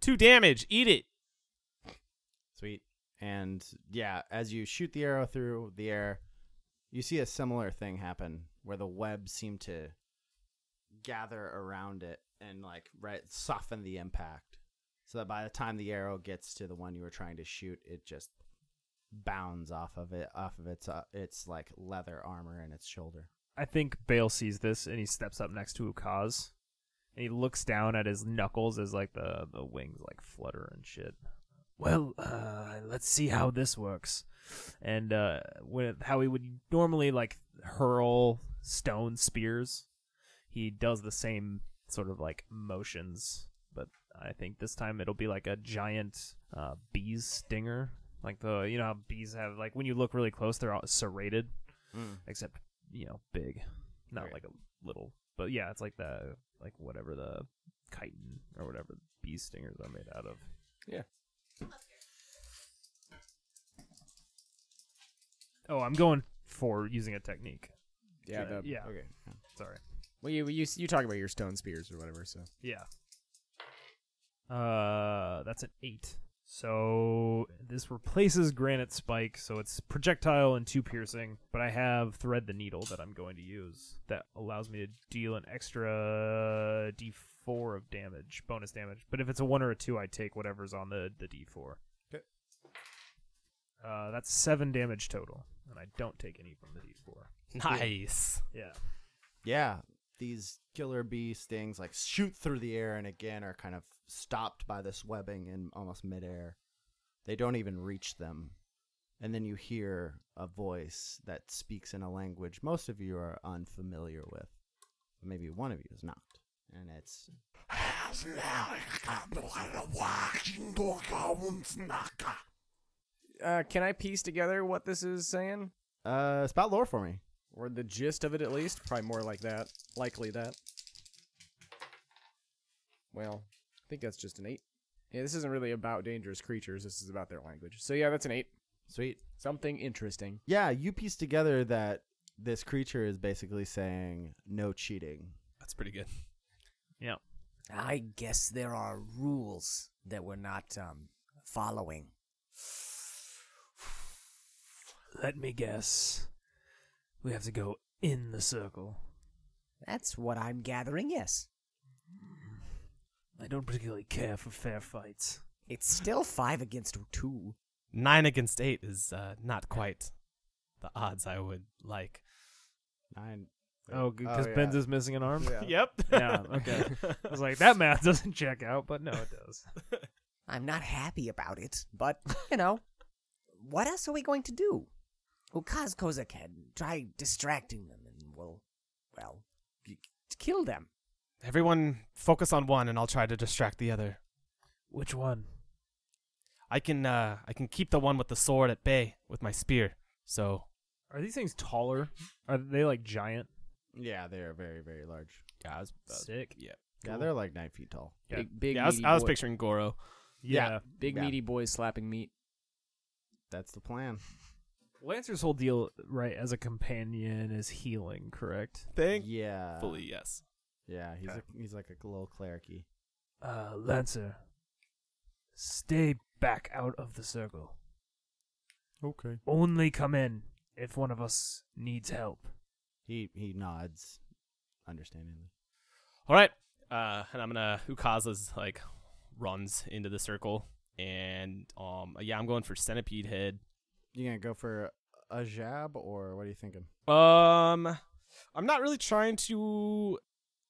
Two damage. Eat it. Sweet. And yeah, as you shoot the arrow through the air, you see a similar thing happen where the webs seem to gather around it and like right soften the impact. So that by the time the arrow gets to the one you were trying to shoot, it just bounds off of it, off of its uh, its like leather armor and its shoulder. I think Bale sees this and he steps up next to Ukaz. And he looks down at his knuckles as like the, the wings like flutter and shit. Well, uh, let's see how this works. And uh, with how he would normally like hurl stone spears, he does the same sort of like motions. But I think this time it'll be like a giant uh, bee's stinger. Like the you know how bees have like when you look really close they're all serrated except you know big not Right. like a little but yeah it's like the like whatever the chitin or whatever bee stingers are made out of Yeah. Oh i'm going for using a technique Yeah. The, yeah Okay. sorry Well, you you you talk about your stone spears or whatever. So yeah uh that's an eight so this replaces granite spike so it's projectile and two piercing but i have thread the needle that i'm going to use that allows me to deal an extra d4 of damage bonus damage but if it's a one or a two i take whatever's on the, the d4 Okay. uh, that's seven damage total and i don't take any from the d4 Nice. yeah Yeah, these killer bee stings like shoot through the air and again are kind of stopped by this webbing in almost midair. They don't even reach them. And then you hear a voice that speaks in a language most of you are unfamiliar with. Maybe one of you is not. And it's uh, can I piece together what this is saying, uh spout lore for me. or the gist of it at least? Probably more like that. Likely that. Well, I think that's just an eight. Yeah, this isn't really about dangerous creatures. This is about their language. So yeah, that's an eight. Sweet. Something interesting. Yeah, you piece together that this creature is basically saying no cheating. That's pretty good. Yeah I guess there are rules that we're not um, following. let me guess we have to go in the circle That's what I'm gathering, yes. i don't particularly care for fair fights It's still five against two. Nine against eight is uh, not quite the odds I would like. Nine. Oh, because yeah. Ben's is missing an arm. Yeah. Yep. Yeah, okay. I was like, that math doesn't check out, but no, it does. I'm not happy about it, but, you know, what else are we going to do? Ukaz Kozak can try distracting them and we'll, well, k- kill them. Everyone focus on one, and I'll try to distract the other. Which one? I can uh, I can keep the one with the sword at bay with my spear. So Are these things taller? Are they like giant? Yeah, they're very, very large. yeah, I was, I was- Sick. yeah, Yeah, they're like nine feet tall. Yeah. Big, big yeah. I was, meaty I was boy- picturing Goro. Yeah. big Yeah. meaty boys slapping meat. That's the plan. Lancer's whole deal, right, as a companion is healing, correct? Think? Yeah. Fully yes. Yeah, he's a, he's like a little clericy. Uh, Lancer, stay back out of the circle. Okay. Only come in if one of us needs help. He he nods, understandingly. All right. Uh, and I'm gonna Ukaza's like runs into the circle, and um, yeah, I'm going for centipede head. You gonna go for a jab or what are you thinking? Um, I'm not really trying to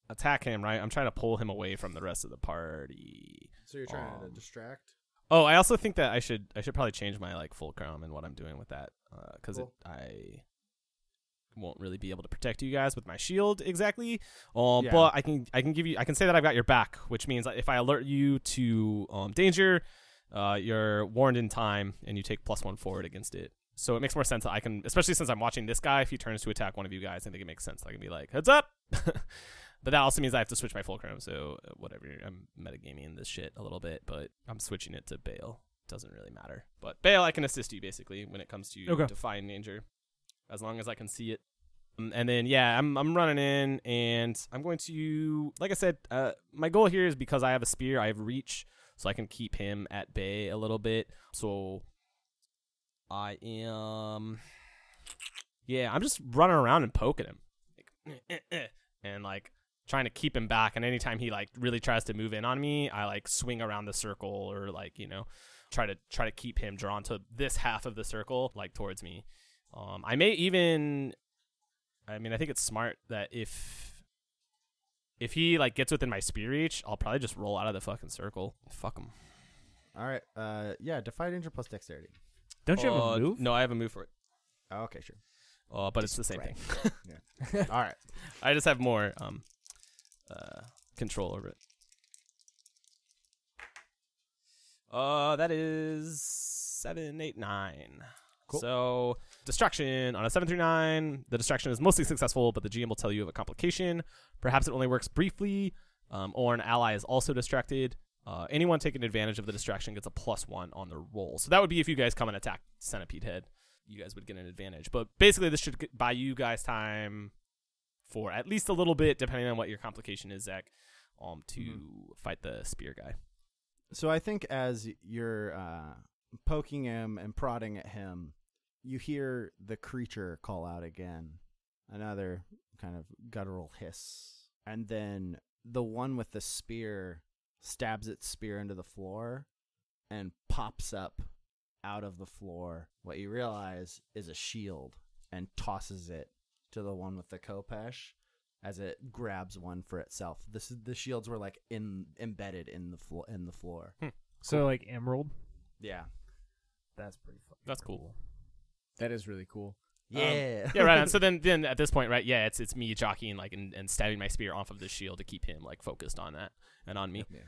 attack him, right? I'm trying to pull him away from the rest of the party. So you're trying to Um, distract. Oh, I also think that I should I should probably change my like fulcrum and what I'm doing with that uh, because Cool. I won't really be able to protect you guys with my shield exactly. Um, Yeah. but I can I can give you I can say that I've got your back, which means if I alert you to um danger, uh, you're warned in time and you take plus one forward against it. So it makes more sense that I can, especially since I'm watching this guy. If he turns to attack one of you guys, I think it makes sense. that I can be like, heads up. but that also means I have to switch my fulcrum. So uh, whatever, I'm metagaming this shit a little bit, but I'm switching it to Bale. doesn't really matter. But Bale, I can assist you basically when it comes to Okay. defying danger, as long as I can see it. Um, and then yeah, I'm I'm running in, and I'm going to, like I said, uh, my goal here is because I have a spear, I have reach, so I can keep him at bay a little bit. So I am, yeah, I'm just running around and poking him, like, and like trying to keep him back. And anytime he like really tries to move in on me, I like swing around the circle or like you know try to try to keep him drawn to this half of the circle, like towards me. Um, I may even, I mean, I think it's smart that if if he like gets within my spear reach, I'll probably just roll out of the fucking circle. Fuck him. All right. Uh, yeah. Defy danger plus dexterity. Don't you have Uh, a move? No, I have a move for it. Oh, okay, sure. Uh, but it's the same thing. All right. I just have more um uh control over it. Uh that is seven, eight, nine. Cool. So distraction on a seven through nine. The distraction is mostly successful, but the GM will tell you of a complication. Perhaps it only works briefly, um, or an ally is also distracted. Uh, anyone taking advantage of the distraction gets a plus one on the roll. So that would be if you guys come and attack Centipede Head, you guys would get an advantage. But basically, this should buy you guys time for at least a little bit, depending on what your complication is, Zach, um, to fight the spear guy. So I think as you're uh, poking him and prodding at him, you hear the creature call out again, another kind of guttural hiss, and then the one with the spear stabs its spear into the floor and pops up out of the floor. What you realize is a shield and tosses it to the one with the Khopesh as it grabs one for itself. This is the shields were like in embedded in the floor in the floor. Hmm. So like emerald. Yeah. That's pretty fucking That's cool. That is really cool. Yeah. yeah, right. on. So then, then at this point, right? Yeah, it's it's me jockeying like and, and stabbing my spear off of the shield to keep him like focused on that and on me. Yeah.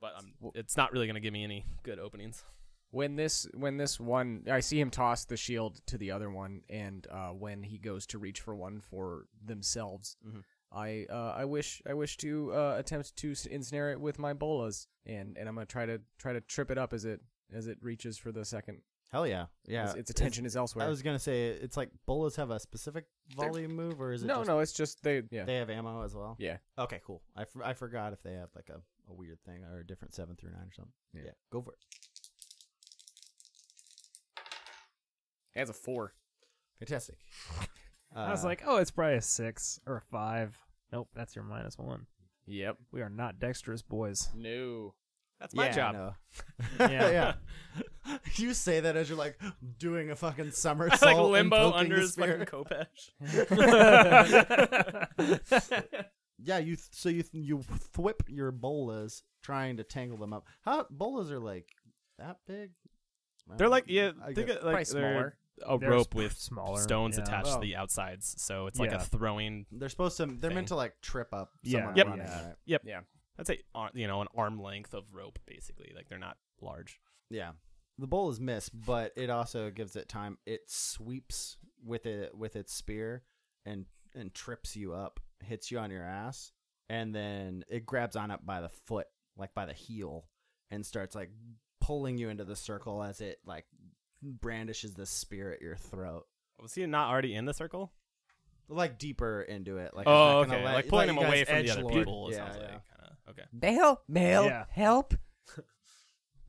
But um, it's not really gonna give me any good openings. When this when this one I see him toss the shield to the other one and uh, when he goes to reach for one for themselves Mm-hmm. Mhm. I uh, I wish I wish to uh, attempt to ensnare it with my bolas and and I'm gonna try to try to trip it up as it as it reaches for the second Hell yeah. Yeah. its, its attention is elsewhere I was gonna say it's like bolas have a specific volley move, or is it? no just no it's just they yeah They have ammo as well. yeah Okay, cool. I, f- I forgot if they have like a, a weird thing or a different seven through nine or something. Yeah. go for it. it has a four Fantastic. I was Uh, like, oh, it's probably a six or a five. Nope, that's your minus one. yep We are not dexterous boys. no That's my yeah, job. no. Yeah. yeah. you say that as you're like doing a fucking I somersault, like and limbo poking under the his fucking Khopesh. Yeah, you. Th- so you th- you thwip your bolas trying to tangle them up. How bolas are like that big? They're like yeah, I think guess- it, like probably they're smaller a They're rope with smaller, stones yeah. attached Oh. to the oh. outsides, so it's like Yeah. a throwing. They're supposed to. They're meant to like trip up. Yeah. Someone Yep. running, Yeah. right? yeah I'd say you know an arm length of rope, basically. Like they're not large. Yeah. The bolas missed, but it also gives it time. It sweeps with it with its spear and and trips you up, hits you on your ass, and then it grabs on up by the foot, like by the heel, and starts like pulling you into the circle as it like brandishes the spear at your throat. Oh, Was he not already in the circle? Like deeper into it, like oh, it's not oh, gonna okay. let- like pulling him away from the other people. It Yeah, sounds yeah. like. Kinda. Okay. Bale, Bale, Yeah. help!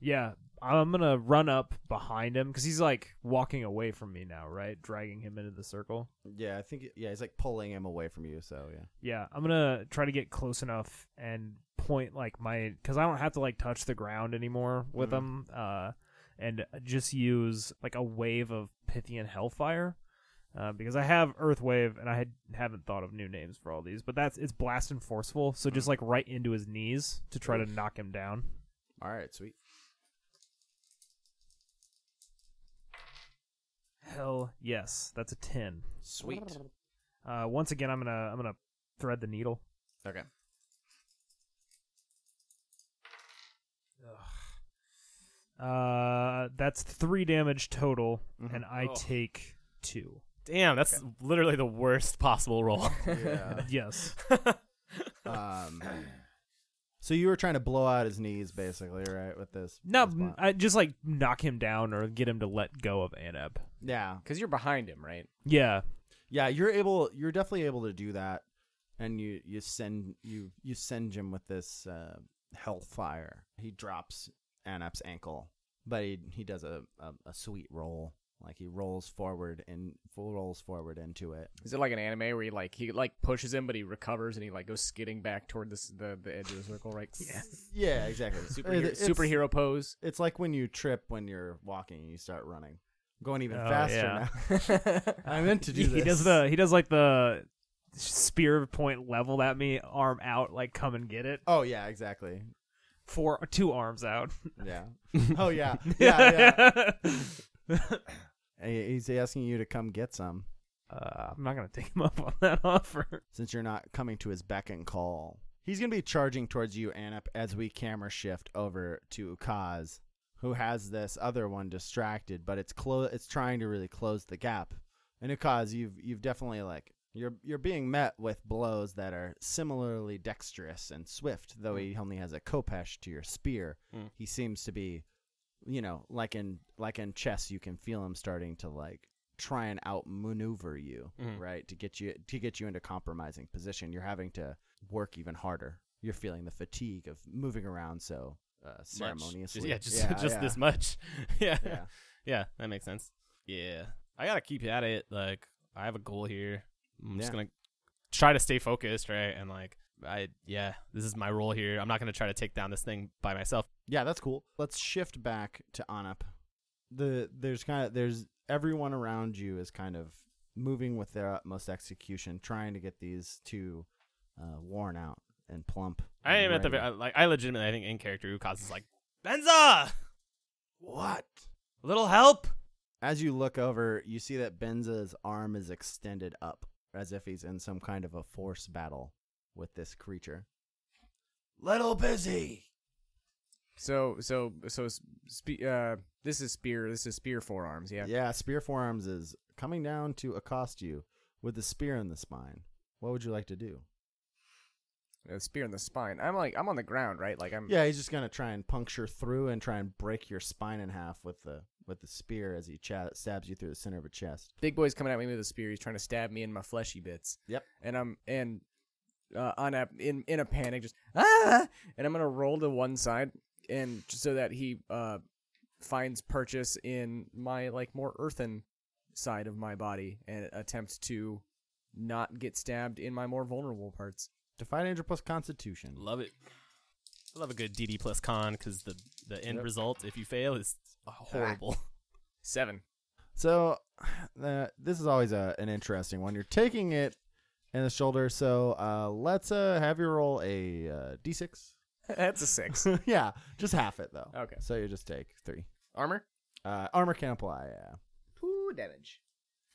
Yeah, I'm gonna run up behind him because he's like walking away from me now, right? Dragging him into the circle. Yeah, I think yeah, he's like pulling him away from you. So yeah. Yeah, I'm gonna try to get close enough and point like my because I don't have to like touch the ground anymore with Mhm. him, uh, and just use like a wave of Pythian Hellfire. Uh, because I have Earth Wave and I had, haven't thought of new names for all these, but that's it's blast and forceful, so just like right into his knees to try to knock him down. All right, sweet. Hell yes, that's a ten. Sweet. Uh, once again, I'm gonna I'm gonna thread the needle. Okay. Uh, that's three damage total, Mhm. and I Oh. take two. Damn, that's literally the worst possible roll. Yeah. Yes. um, So you were trying to blow out his knees, basically, right? With this. No, this. I just like knock him down or get him to let go of Anep. yeah, Because you're behind him, right? Yeah, yeah. You're able. You're definitely able to do that, and you you send you you send him with this uh, hellfire. He drops Anap's ankle, but he he does a, a a sweet roll. Like he rolls forward and full rolls forward into it. Is it like an anime where he like he like pushes him, but he recovers and he like goes skidding back toward this the, the edge of the circle, right? Yeah. Yeah, exactly. Superhero, It's- superhero pose. It's like when you trip when you're walking and you start running, going even Oh, faster yeah. now. I meant to do he, this. he does the he does like the spear point leveled at me, arm out, like come and get it. Oh yeah, exactly. Four two arms out. Yeah. Oh yeah. Yeah, yeah. He's asking you to come get some Uh, I'm not gonna take him up on that offer. since you're not coming to his beck and call. He's gonna be charging towards you, Anup, as we camera shift over to Ukaz, who has this other one distracted, but it's clo- it's trying to really close the gap. And Ukaz, you've you've definitely like you're you're being met with blows that are similarly dexterous and swift, though he only has a khopesh to your spear. Mm. He seems to be, you know, like in like in chess, you can feel him starting to like try and outmaneuver you, Mhm. right? To get you to get you into compromising position. You're having to work even harder. You're feeling the fatigue of moving around so uh, ceremoniously. Just, yeah, just yeah, just yeah. this much. yeah. Yeah. yeah, that makes sense. Yeah, I gotta keep at it. Like, I have a goal here. I'm just gonna try to stay focused, right? And like, I yeah, this is my role here. I'm not gonna try to take down this thing by myself. Yeah, that's cool. Let's shift back to Anup. The there's kind of there's everyone around you is kind of moving with their utmost execution, trying to get these two uh, worn out and plump. I and am at the like, I legitimately I think in character who causes like Benza, What? a little help. As you look over, you see that Benza's arm is extended up, as if he's in some kind of a force battle with this creature. Little busy. So so so spe- uh this is spear this is spear forearms, yeah. Yeah, Spear Forearms is coming down to accost you with the spear in the spine. What would you like to do? A spear in the spine. I'm like I'm on the ground, right? Like I'm Yeah, he's just gonna try and puncture through and try and break your spine in half with the with the spear as he cha- stabs you through the center of your chest. big boy's coming at me with a spear. He's trying to stab me in my fleshy bits. Yep. And I'm and uh, on a in in a panic, just ah, and I'm gonna roll to one side, and just so that he uh finds purchase in my like more earthen side of my body and attempt to not get stabbed in my more vulnerable parts. Defy danger plus Constitution. Love it. I love a good DD plus con because the the end Yep. result if you fail is horrible. Seven. So, uh, this is always a, an interesting one. You're taking it in the shoulder. So uh, let's uh, have you roll a uh, d6. That's a six. yeah, just half it though. Okay. So you just take three. Armor. Uh, armor can apply. Yeah. Two damage.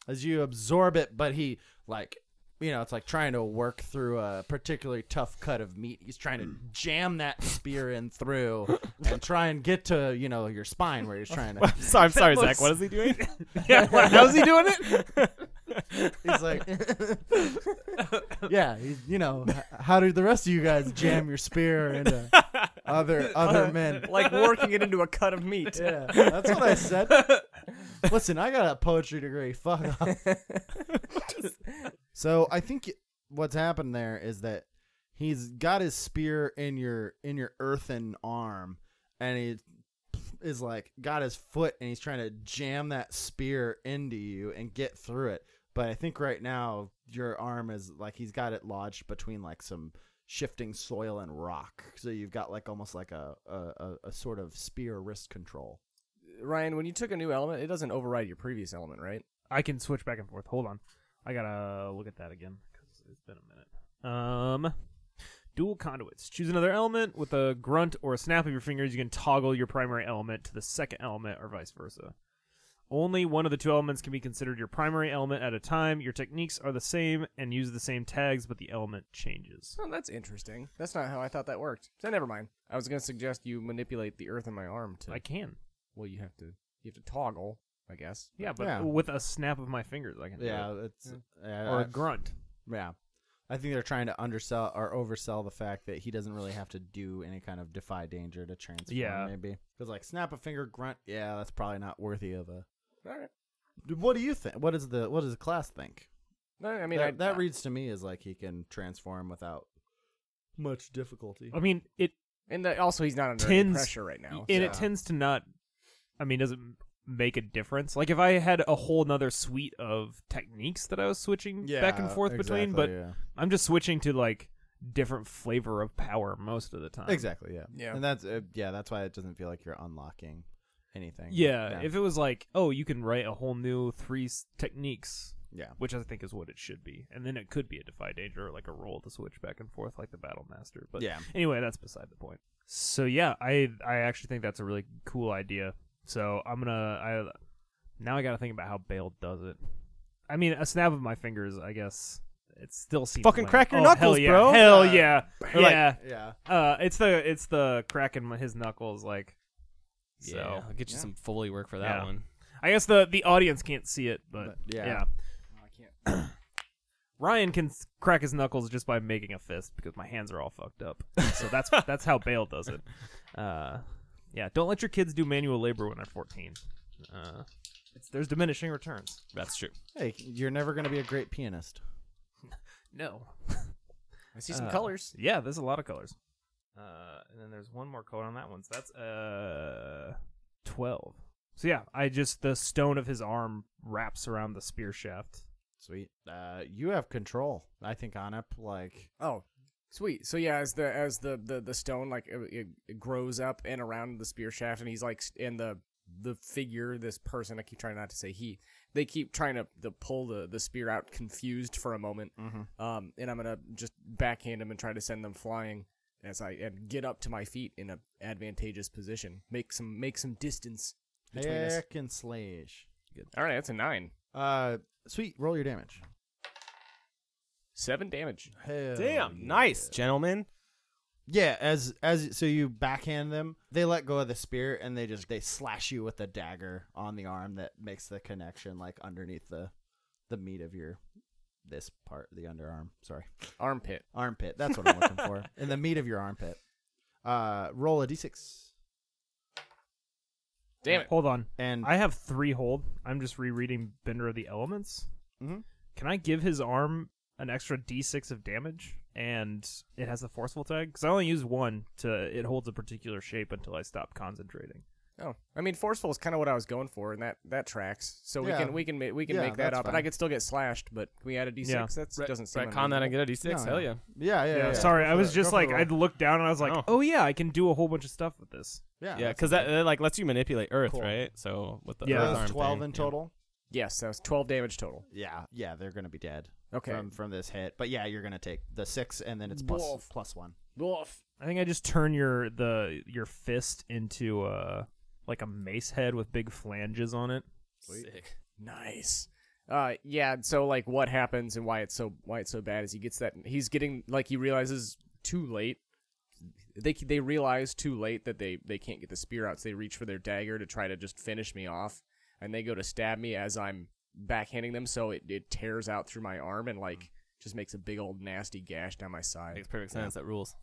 as you absorb it, but he like you know, it's like trying to work through a particularly tough cut of meat. He's trying to jam that spear in through and try and get to, you know, your spine where he's trying to so I'm sorry, Zach. What is he doing? yeah, what, how's he doing it? He's like Yeah, he's, you know, h- how did the rest of you guys jam your spear into other other men? Like working it into a cut of meat. Yeah, that's what I said. Listen, I got a poetry degree. Fuck off. so I think what's happened there is that he's got his spear in your in your earthen arm, and he is like got his foot, and he's trying to jam that spear into you and get through it. But I think right now your arm is like he's got it lodged between like some shifting soil and rock. So you've got like almost like a a, a, a sort of spear wrist control. Ryan, when you took a new element, it doesn't override your previous element, right? I can switch back and forth. Hold on, I gotta look at that again because it's been a minute. Um, dual conduits. Choose another element with a grunt or a snap of your fingers. You can toggle your primary element to the second element, or vice versa. Only one of the two elements can be considered your primary element at a time. Your techniques are the same and use the same tags, but the element changes. Oh, that's interesting. That's not how I thought that worked. So never mind. I was gonna suggest you manipulate the earth in my arm to. I can. well, you have to. You have to toggle, I guess. Yeah, but Yeah. with a snap of my fingers, I can. do Yeah, it. it's yeah, or I- a grunt. yeah. I think they're trying to undersell or oversell the fact that he doesn't really have to do any kind of defy danger to transform. Yeah. maybe because like snap a finger, grunt. Yeah, that's probably not worthy of a. All right. What do you think? What is the what does the class think? No, I mean, that, I, that reads to me as like he can transform without much difficulty. I mean, it and the, also he's not under any tends- pressure right now. and so- it tends to not. I mean, doesn't make a difference. Like if I had a whole nother suite of techniques that I was switching back and forth between, but yeah. I'm just switching to like different flavor of power most of the time. exactly yeah Yeah. and that's uh, yeah that's why it doesn't feel like you're unlocking anything. Yeah, if it was like, oh, you can write a whole new three s- techniques, yeah. which I think is what it should be, and then it could be a defy danger or like a roll to switch back and forth like the battle master. But yeah. anyway, that's beside the point. So yeah, I I actually think that's a really cool idea. So I'm gonna I now I got to think about how Bale does it. I mean, a snap of my fingers, I guess. It still seems Fucking lame. crack your Oh, knuckles, hell yeah. bro. Hell Uh, yeah, like- yeah. Yeah. uh, it's the it's the cracking his knuckles like. So yeah, I'll get you yeah. some Foley work for that Yeah. one. I guess the the audience can't see it, but, But, yeah. yeah. I can't. Ryan can crack his knuckles just by making a fist because my hands are all fucked up. So that's that's how Bale does it. Uh, yeah, don't let your kids do manual labor when they're 14. Uh, it's there's diminishing returns. That's true. Hey, you're never gonna be a great pianist. No. I see some Uh, colors. Yeah, there's a lot of colors. Uh, and then there's one more color on that one. So that's uh 12. So yeah, I just the stone of his arm wraps around the spear shaft. Sweet. Uh, you have control. I think on it. Like Oh, sweet. So yeah, as the as the the, the stone like it, it, it grows up and around the spear shaft, and he's like s- and the the figure, this person. I keep trying not to say he. They keep trying to, to pull the, the spear out, confused for a moment. Um, and I'm gonna just backhand him and try to send them flying as I and get up to my feet in a advantageous position. Make some make some distance between us. hack and slash. All right, that's a nine. Uh, sweet. Roll your damage. Seven damage. Hell Damn, yeah. nice, gentlemen. Yeah, as as so you backhand them, they let go of the spear and they just they slash you with a dagger on the arm that makes the connection like underneath the the meat of your this part, the underarm. Sorry, Armpit. armpit. That's what I'm looking for. In the meat of your armpit. Uh, roll a d6 Damn it. Hold on. and I have three hold. I'm just rereading Bender of the Elements. Mhm. Can I give his arm an extra D6 of damage, and it has a forceful tag? Because I only use one to. It holds a particular shape until I stop concentrating. Oh, I mean, forceful is kind of what I was going for, and that that tracks. So we Yeah. can we can ma- we can Yeah, make that that's up, and fine. I could still get slashed. But can we add a d6? Yeah. That doesn't seem Retcon that and unreasonable. get a d6. No, Hell no. yeah. yeah, yeah, Yeah, yeah. sorry, Go I for was it. just Go for like the I'd roll. look down and I was like, Oh. oh, yeah, I can do a whole bunch of stuff with this. yeah, Yeah, that's because okay. that uh, like lets you manipulate Earth, Cool. right? So with the Yeah. Earth So arm twelve thing, in yeah. total. Yes, that was 12 damage total. Yeah, yeah, they're gonna be dead Okay. from from this hit. But yeah, you're gonna take the six, and then it's plus Wolf. plus one. Wolf. I think I just turn your the your fist into uh like a mace head with big flanges on it. Sick. Nice. Uh, yeah. So like, what happens and why it's so why it's so bad is he gets that he's getting like he realizes too late. They they realize too late that they they can't get the spear out, so they reach for their dagger to try to just finish me off, and they go to stab me as I'm backhanding them, so it it tears out through my arm and like just makes a big old nasty gash down my side. Makes perfect sense. That rules.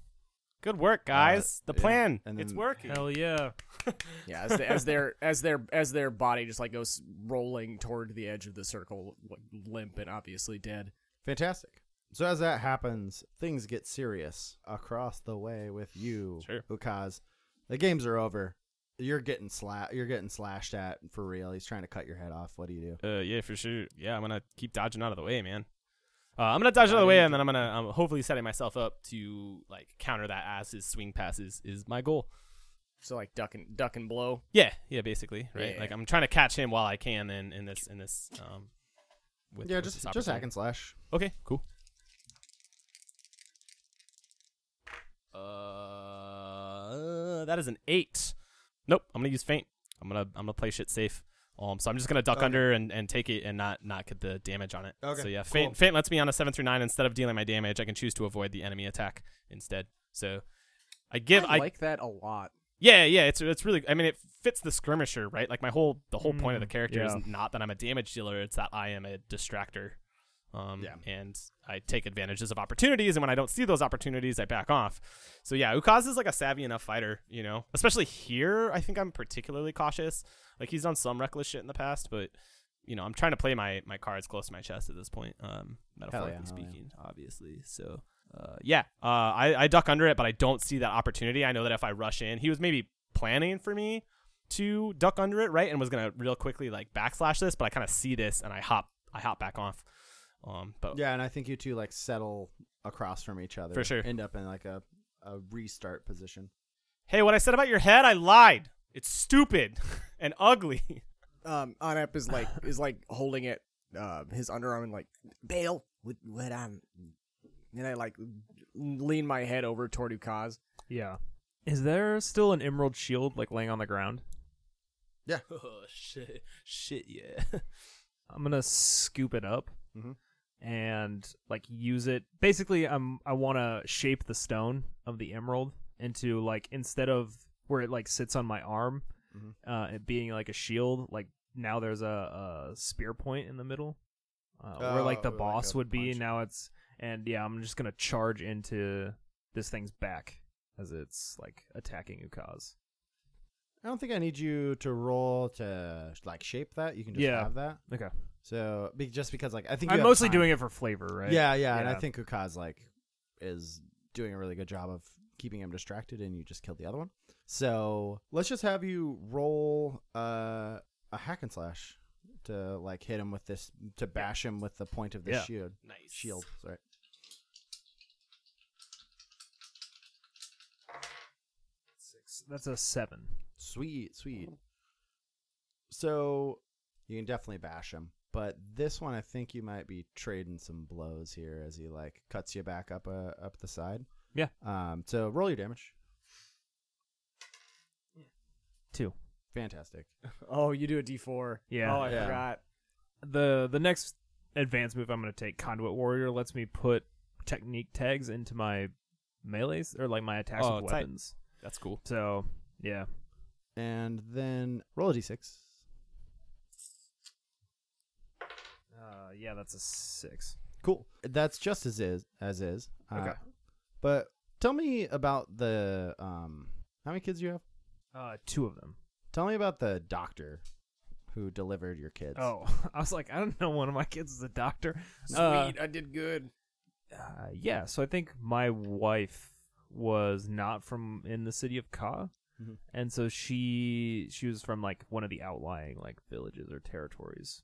Good work, guys. the yeah. plan. And it's then- working. Hell yeah! Yeah, as, the, as their as their as their body just like goes rolling toward the edge of the circle, like, limp and obviously dead. Fantastic. So as that happens, things get serious across the way with you, Sure. Ukaz. The games are over. You're getting sla- You're getting slashed at for real. He's trying to cut your head off. What do you do? Uh, yeah, for sure. Yeah, I'm gonna keep dodging out of the way, man. Uh, I'm gonna dodge out of the way, and then I'm gonna I'm hopefully setting myself up to like counter that as his swing passes is my goal. So like duck and duck and blow. Yeah, yeah, basically, right. Yeah. Like I'm trying to catch him while I can in, in this in this um. With, yeah, with just this just hack and slash. Okay, cool. Uh, that is an eight. Nope, I'm gonna use feint. I'm gonna I'm gonna play shit safe. Um, so I'm just gonna duck Okay. under and, and take it and not not get the damage on it. Okay, So yeah, cool. feint feint lets me on a seven through nine instead of dealing my damage. I can choose to avoid the enemy attack instead. So I give I I, like that a lot. yeah yeah it's it's really I mean it fits the skirmisher right. Like my whole the whole point of the Mm, character yeah. is not that I'm a damage dealer. It's that I am a distractor. Um, Yeah. and I take advantages of opportunities, and when I don't see those opportunities, I back off. So yeah, Ukaz is like a savvy enough fighter, you know. Especially here, I think I'm particularly cautious. Like he's done some reckless shit in the past, but you know, I'm trying to play my my cards close to my chest at this point, um, metaphorically yeah. speaking, obviously. So uh, yeah, uh, I I duck under it, but I don't see that opportunity. I know that if I rush in, he was maybe planning for me to duck under it, right, and was gonna real quickly like backslash this, but I kind of see this and I hop I hop back off. Um, but Yeah, and I think you two like settle across from each other. For sure. End up in like a, a restart position. hey, what I said about your head, I lied. It's stupid and ugly. Um, Anep is like is like holding it, uh, his underarm and like Bale, what, what um, and I like lean my head over toward Ukaz. Yeah. Is there still an emerald shield like laying on the ground? Yeah. Oh shit, shit, yeah. I'm gonna scoop it up Mhm. And like use it. Basically, I'm I want to shape the stone of the emerald into like instead of where it like sits on my arm, Mhm. uh, it being like a shield. Like now there's a, a spear point in the middle, uh, where like Oh, the boss a would be. punch. Now it's and yeah, I'm just gonna charge into this thing's back as it's like attacking Ukaz. I don't think I need you to roll to like shape that. You can just Yeah. have that. Okay, So be, just because like I think you I'm have mostly time. doing it for flavor, right? Yeah, yeah, and I Yeah. think Ukaz like is doing a really good job of keeping him distracted, and you just killed the other one. So let's just have you roll uh, a hack and slash to like hit him with this to bash him with the point of the Yeah. shield. Nice Shield, sorry. Six. That's a seven. Sweet, sweet. So you can definitely bash him, but this one I think you might be trading some blows here as he like cuts you back up uh, up the side. Yeah. Um. So roll your damage. Two. Fantastic. Oh, you do a D four. Yeah. Oh, I Yeah. forgot. the the next advanced move I'm going to take, Conduit Warrior, lets me put technique tags into my melees or like my attacks Oh, with tight. weapons. That's cool. So yeah, And then roll a d6. uh, yeah, that's a six. Cool. That's just as is as is. Uh, Okay. But tell me about the um. How many kids do you have? Uh, two of them. Tell me about the doctor who delivered your kids. Oh, I was like, I don't know. One of my kids is a doctor. Sweet, Uh, I did good. Uh, yeah, so I think my wife was not from in the city of Ka, Mhm. and so she she was from like one of the outlying like villages or territories,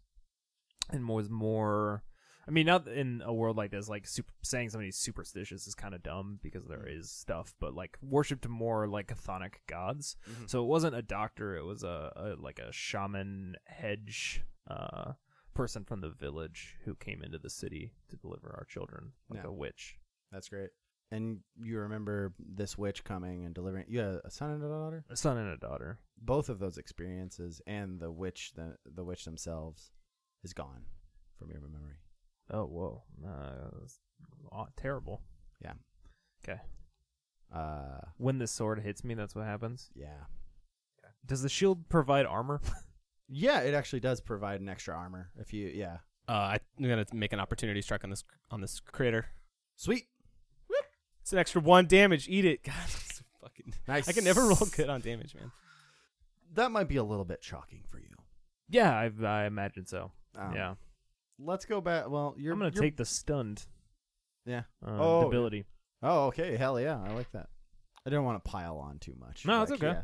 and was more. I mean, not in a world like this, like super, saying somebody's superstitious is kind of dumb because there is stuff, but like worshipped more like chthonic gods. Mhm. So it wasn't a doctor; it was a, a like a shaman hedge uh, person from the village who came into the city to deliver our children, like a witch. That's great. And you remember this witch coming and delivering. You had a son and a daughter. A son and a daughter. Both of those experiences and the witch, the the witch themselves, is gone from your memory. Oh, whoa. Uh, that's terrible. Yeah. Okay. Uh, When the sword hits me, that's what happens. yeah, Does the shield provide armor? yeah. It actually does provide an extra armor if you. Yeah, Uh, I'm gonna make an opportunity strike on this on this critter. sweet, It's an extra one damage. Eat it. God, it's fucking. nice. I can never roll good on damage, man. That might be a little bit shocking for you. yeah, I, I imagine so. Um, yeah. Let's go back. Well, you're. I'm going to you're- take the stunned Yeah. uh, Oh, ability. Oh, okay. Hell yeah. I like that. I didn't want to pile on too much. No, it's Like, okay. yeah,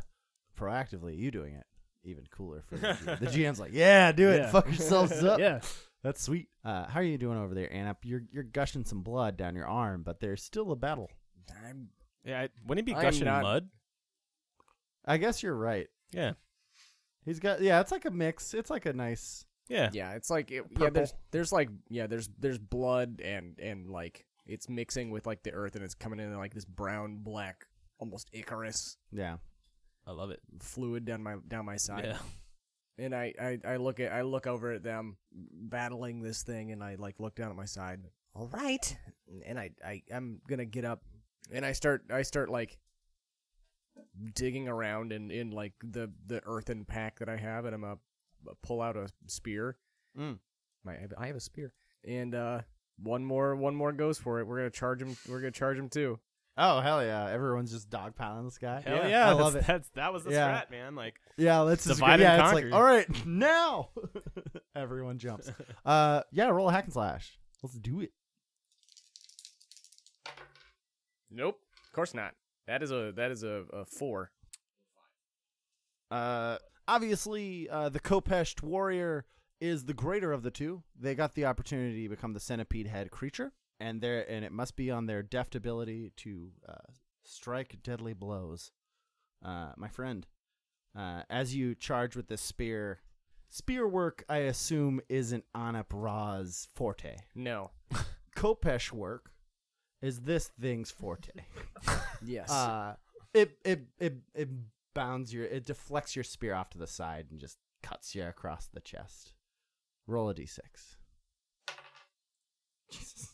proactively, you doing it, even cooler for the, GM. the GM's like, yeah, do it. Yeah. Fuck yourselves up. yeah. That's sweet. Uh, how are you doing over there, Anna? You're you're gushing some blood down your arm, but there's still a battle. I'm Yeah, I, wouldn't it be I'm gushing not- mud? I guess you're right. Yeah, He's got yeah. It's like a mix. It's like a nice. yeah. yeah. It's like it, yeah. Purple. There's there's like yeah. There's there's blood and and like it's mixing with like the earth and it's coming in like this brown black almost ichorous Yeah. I love it. fluid down my down my side. Yeah. And I, I I look at I look over at them battling this thing and I like look down at my side. all right. and I, I I'm gonna get up and I start I start like digging around in, in like the the earthen pack that I have and I'm gonna pull out a spear. Mm. My I have a spear and uh one more one more goes for it. We're gonna charge him. We're gonna charge him too. Oh hell yeah! Everyone's just dogpiling this guy. Hell Yeah, yeah, I that's, love it. That's, that was the Yeah. strat, man. Like, Yeah, let's just Divide and yeah. It's like conquer. all right now. Everyone jumps. Uh, yeah, roll a hack and slash. Let's do it. Nope. Of course not. That is a that is a, a four. Uh, obviously, uh, the Khopesh warrior is the greater of the two. They got the opportunity to become the centipede head creature, and there and it must be on their deft ability to uh, strike deadly blows. Uh, my friend, uh, as you charge with this spear, spear work, I assume, isn't Anap Ra's forte. No. Khopesh work is this thing's forte. Yes. Uh, it it it it bounds your it deflects your spear off to the side and just cuts you across the chest. Roll a d6. Jesus.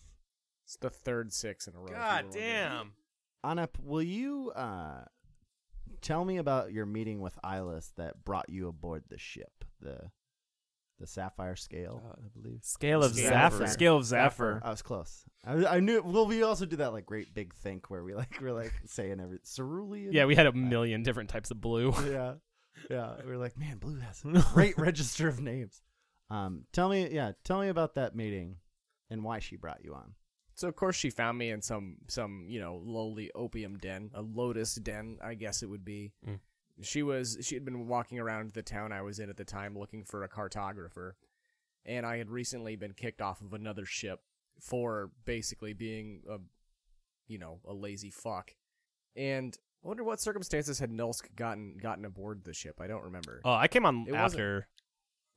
It's the third six in a row. if god damn. Anup, will you uh tell me about your meeting with Ilis that brought you aboard the ship, the the Sapphire Scale, Uh, I believe. Scale of Scale Zephyr. of Scale of Zephyr. I was close. I, I knew. Well, we also do that like great big think where we like we're like saying every cerulean. Yeah, we had a million different types of blue. yeah, yeah. We are like, man, Blue has a great register of names. Um, tell me, yeah, tell me about that meeting and why she brought you on. So of course she found me in some some you know lowly opium den, a lotus den, I guess it would be. Mm. She was she had been walking around the town I was in at the time looking for a cartographer, and I had recently been kicked off of another ship for basically being a you know a lazy fuck. And I wonder what circumstances had Nulsk gotten gotten aboard the ship. I don't remember. Oh, I came on It wasn't- after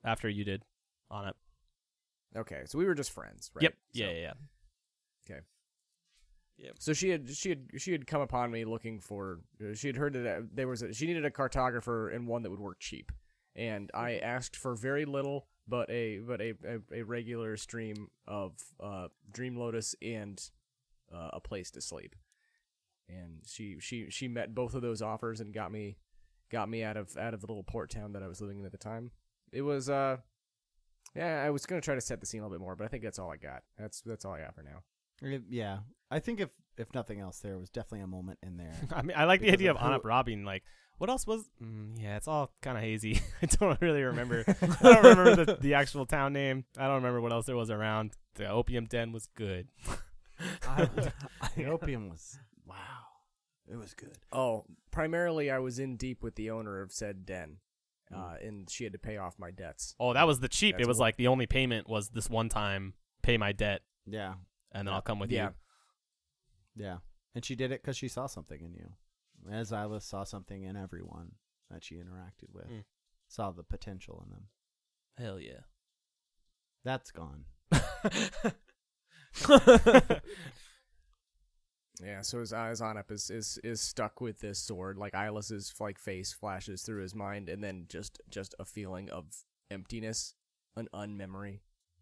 after you did on it. Okay, so we were just friends, right? Yep. So- Yeah, yeah, yeah. So she had she had she had come upon me looking for she had heard that uh, there was a, she needed a cartographer and one that would work cheap, and I asked for very little but a but a a, a regular stream of uh, Dream Lotus and uh, a place to sleep, and she she she met both of those offers and got me got me out of out of the little port town that I was living in at the time. It was uh yeah I was gonna try to set the scene a little bit more, but I think that's all I got. That's that's all I got for now. Uh, Yeah, I think if if nothing else, there was definitely a moment in there. I mean, I like the idea of of who- Anap robbing. Like, what else was? Mm, yeah, it's all kind of hazy. I don't really remember. I don't remember the, the actual town name. I don't remember what else there was around. The opium den was good. the opium was wow. It was good. Oh, primarily I was in deep with the owner of said den, Hmm. uh, and she had to pay off my debts. Oh, that was the cheap. That's it was what- like the only payment was this one time. Pay my debt, Yeah, and then I'll come with yeah. you. yeah, and she did it because she saw something in you, as Ilis saw something in everyone that she interacted with, Mm. saw the potential in them. Hell yeah. That's gone. Yeah, so his eyes on up is, is is stuck with this sword. Like Ilis's like face flashes through his mind, and then just just a feeling of emptiness, an unmemory.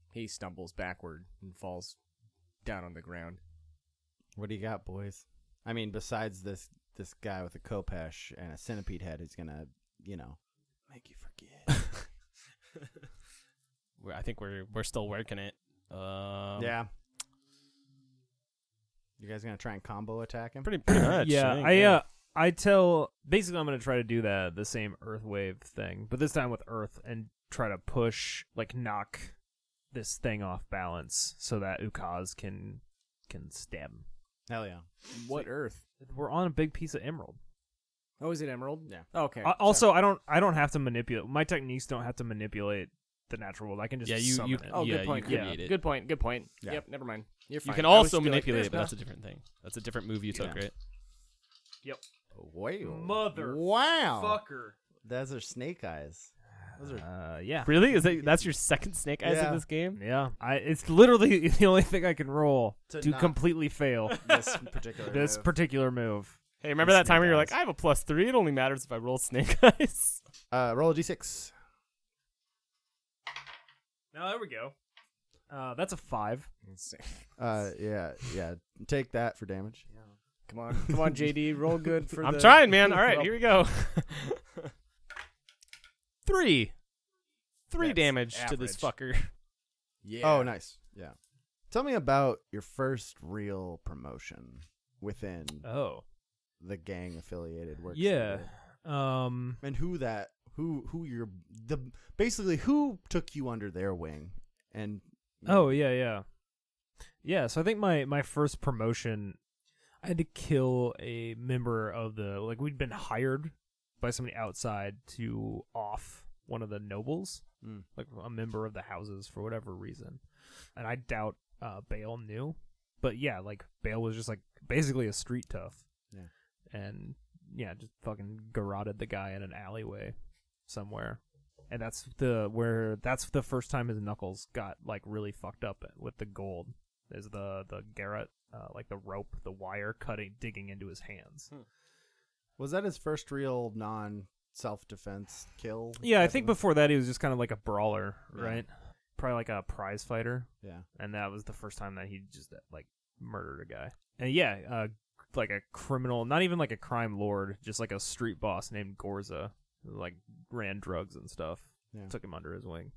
He stumbles backward and falls down on the ground. What do you got, boys? I mean, besides this this guy with a khopesh and a centipede head who's gonna, you know, Make you forget. I think we're we're still working it. Um, yeah. You guys gonna try and combo attack him? pretty pretty much. yeah, think, I uh, I tell basically I'm gonna try to do the the same Earth wave thing, but this time with Earth and try to push like knock this thing off balance so that Ukaz can can stab him. Hell yeah. What Earth? We're on a big piece of emerald. Oh, is it Emerald? Yeah. Okay. Uh, also, I don't I don't have to manipulate my techniques. Don't have to manipulate the natural world. I can just Yeah, you- summon you- it. Oh, yeah, good point. you yeah. create it. Good point. Good point. Yeah. Yep. Never mind. You're fine. You can I was also just like, manipulate it, but no- that's a different thing. That's a different move you took, Yeah. right? Wow. Mother Wow. fucker. Those are snake eyes. Those are Uh, yeah. Really? Is that that's your second snake eyes Yeah. in this game? Yeah, I it's literally the only thing I can roll To to, not- completely fail this particular. this move. particular move. Hey, remember that Snake time where you're eyes. like, I have a plus three. It only matters if I roll snake eyes. uh, roll a d6. No, there we go. Uh, that's a five. Let's see. Uh, yeah, yeah. Take that for damage. Come on, come on, JD, roll good for I'm the. trying, man. All right, here we go. Three. Three That's damage to this fucker. Yeah. Oh, nice. Yeah. Tell me about your first real promotion within Oh, the gang affiliated work. yeah. Um, And who that who who your the basically who took you under their wing and Oh yeah, yeah, yeah. So I think my my first promotion, I had to kill a member of the like we'd been hired by somebody outside to off one of the nobles, Mm. like a member of the houses for whatever reason, and I doubt uh, Bale knew, but yeah, like Bale was just like basically a street tough, Yeah. and yeah, just fucking garroted the guy in an alleyway somewhere. And that's the where that's the first time his knuckles got like really fucked up with the gold is the the garrote uh, like the rope the wire cutting digging into his hands was that his first real non self defense kill? yeah i think before that he was just kind of like a brawler Yeah. right probably like a prize fighter Yeah. and that was the first time that he just like murdered a guy and yeah uh like a criminal not even like a crime lord just like a street boss named gorza who, like ran drugs and stuff Yeah. took him under his wing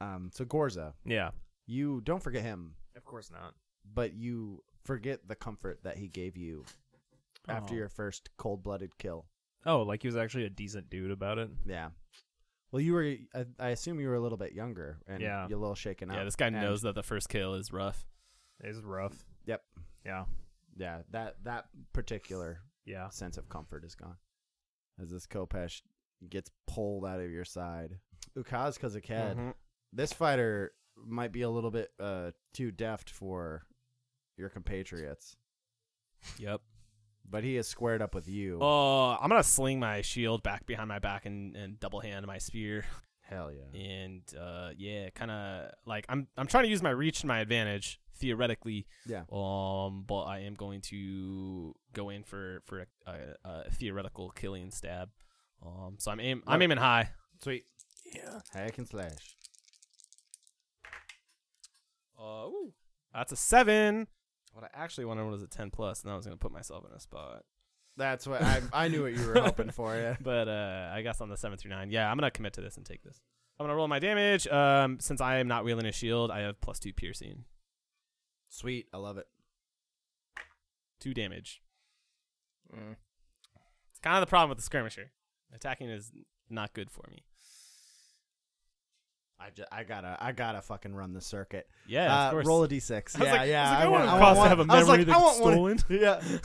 Um so Gorza, yeah you don't forget him, of course not but you forget the comfort that he gave you after Oh. your first cold blooded kill. Oh, like he was actually a decent dude about it. Yeah. Well, you were. I, I assume you were a little bit younger, and Yeah. you're a little shaken up. Yeah, this guy And- knows that the first kill is rough. It's rough. Yep. Yeah. Yeah, that that particular Yeah. sense of comfort is gone as this Khopesh gets pulled out of your side. Ukaz Kazaked, Mhm. this fighter might be a little bit uh, too deft for your compatriots, Yep. But he is squared up with you. Oh, I'm gonna sling my shield back behind my back and, and double hand my spear, Hell yeah! and uh, yeah, kind of like I'm I'm trying to use my reach to my advantage theoretically. Yeah. Um, but I am going to go in for for a, a, a theoretical killing stab. Um, so I'm aim I'm aiming high. Sweet. Yeah. Hack and slash. Uh, ooh, that's a seven. What I actually wanted was a ten plus, and I was gonna put myself in a spot. That's what I I knew what you were hoping for. Yeah. but uh, I guess on the seven through nine, yeah, I'm gonna commit to this and take this. I'm gonna roll my damage. Um, since I am not wielding a shield, I have plus two piercing, Sweet. I love it. two damage. Mm. It's kind of the problem with the skirmisher. Attacking is not good for me. I, ju- I gotta I gotta fucking run the circuit. Yeah, uh, of course. roll a d6. Yeah, like- I yeah. like, I want- want I to have a I was memory like, that I gets want one- stolen.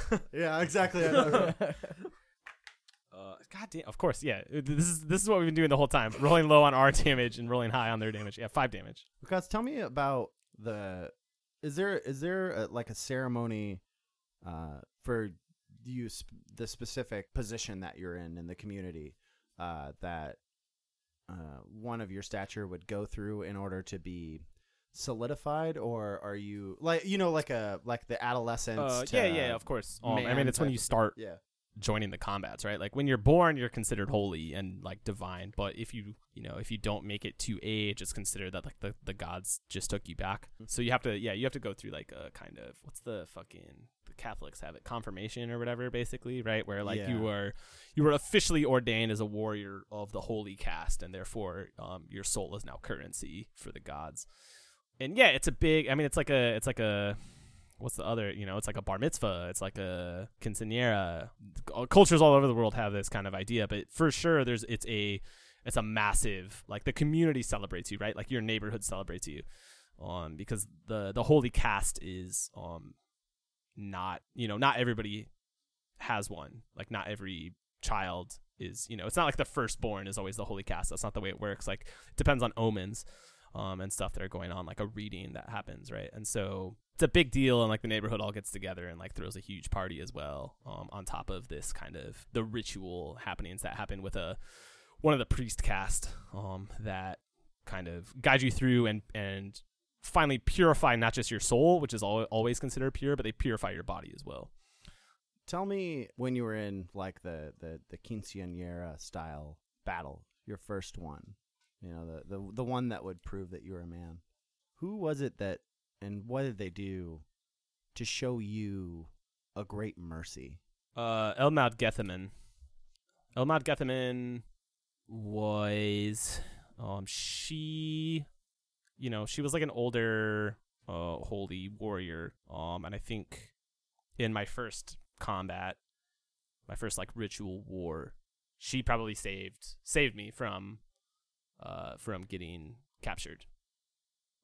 Yeah, yeah, exactly. Uh, God damn. Of course, yeah. This is this is what we've been doing the whole time. Rolling low on our damage and rolling high on their damage. Yeah, five damage. Because tell me about the. Is there is there a, like a ceremony, uh, for you sp- the specific position that you're in in the community, uh, that uh, one of your stature would go through in order to be solidified, or are you like you know like a like the adolescence? Uh, yeah, yeah, of course. Um, I mean, it's when you start Yeah. Joining the combats, right? Like when you're born, you're considered holy and like divine. But if you, you know, if you don't make it to age, it's considered that like the, the gods just took you back. So you have to, yeah, you have to go through like a kind of what's the fucking the Catholics have it confirmation or whatever, basically, right? Where like you Yeah. were you were officially ordained as a warrior of the holy caste, and therefore um, your soul is now currency for the gods. And yeah, it's a big. I mean, it's like a, it's like a what's the other you know it's like a bar mitzvah it's like a quinceanera. Uh, cultures all over the world have this kind of idea but for sure there's it's a it's a massive like the community celebrates you right? Like your neighborhood celebrates you um because the the holy caste is um not you know not everybody has one. Like not every child is you know it's not like the firstborn is always the holy caste. That's not the way it works. Like it depends on omens um, and stuff that are going on, like a reading that happens, right? And so it's a big deal, and like the neighborhood all gets together and like throws a huge party as well, um, on top of this kind of the ritual happenings that happen with a one of the priest cast, um, that kind of guide you through and and finally purify not just your soul, which is al- always considered pure, but they purify your body as well. Tell me when you were in like the the the quinceañera style battle, your first one. You know, the the the one that would prove that you were a man. Who was it that and what did they do to show you a great mercy? Uh, Elmad Gethaman. Elmad Gethaman was, um, she, you know, she was like an older uh, holy warrior. Um, and I think in my first combat, my first like ritual war, she probably saved saved me from uh from getting captured.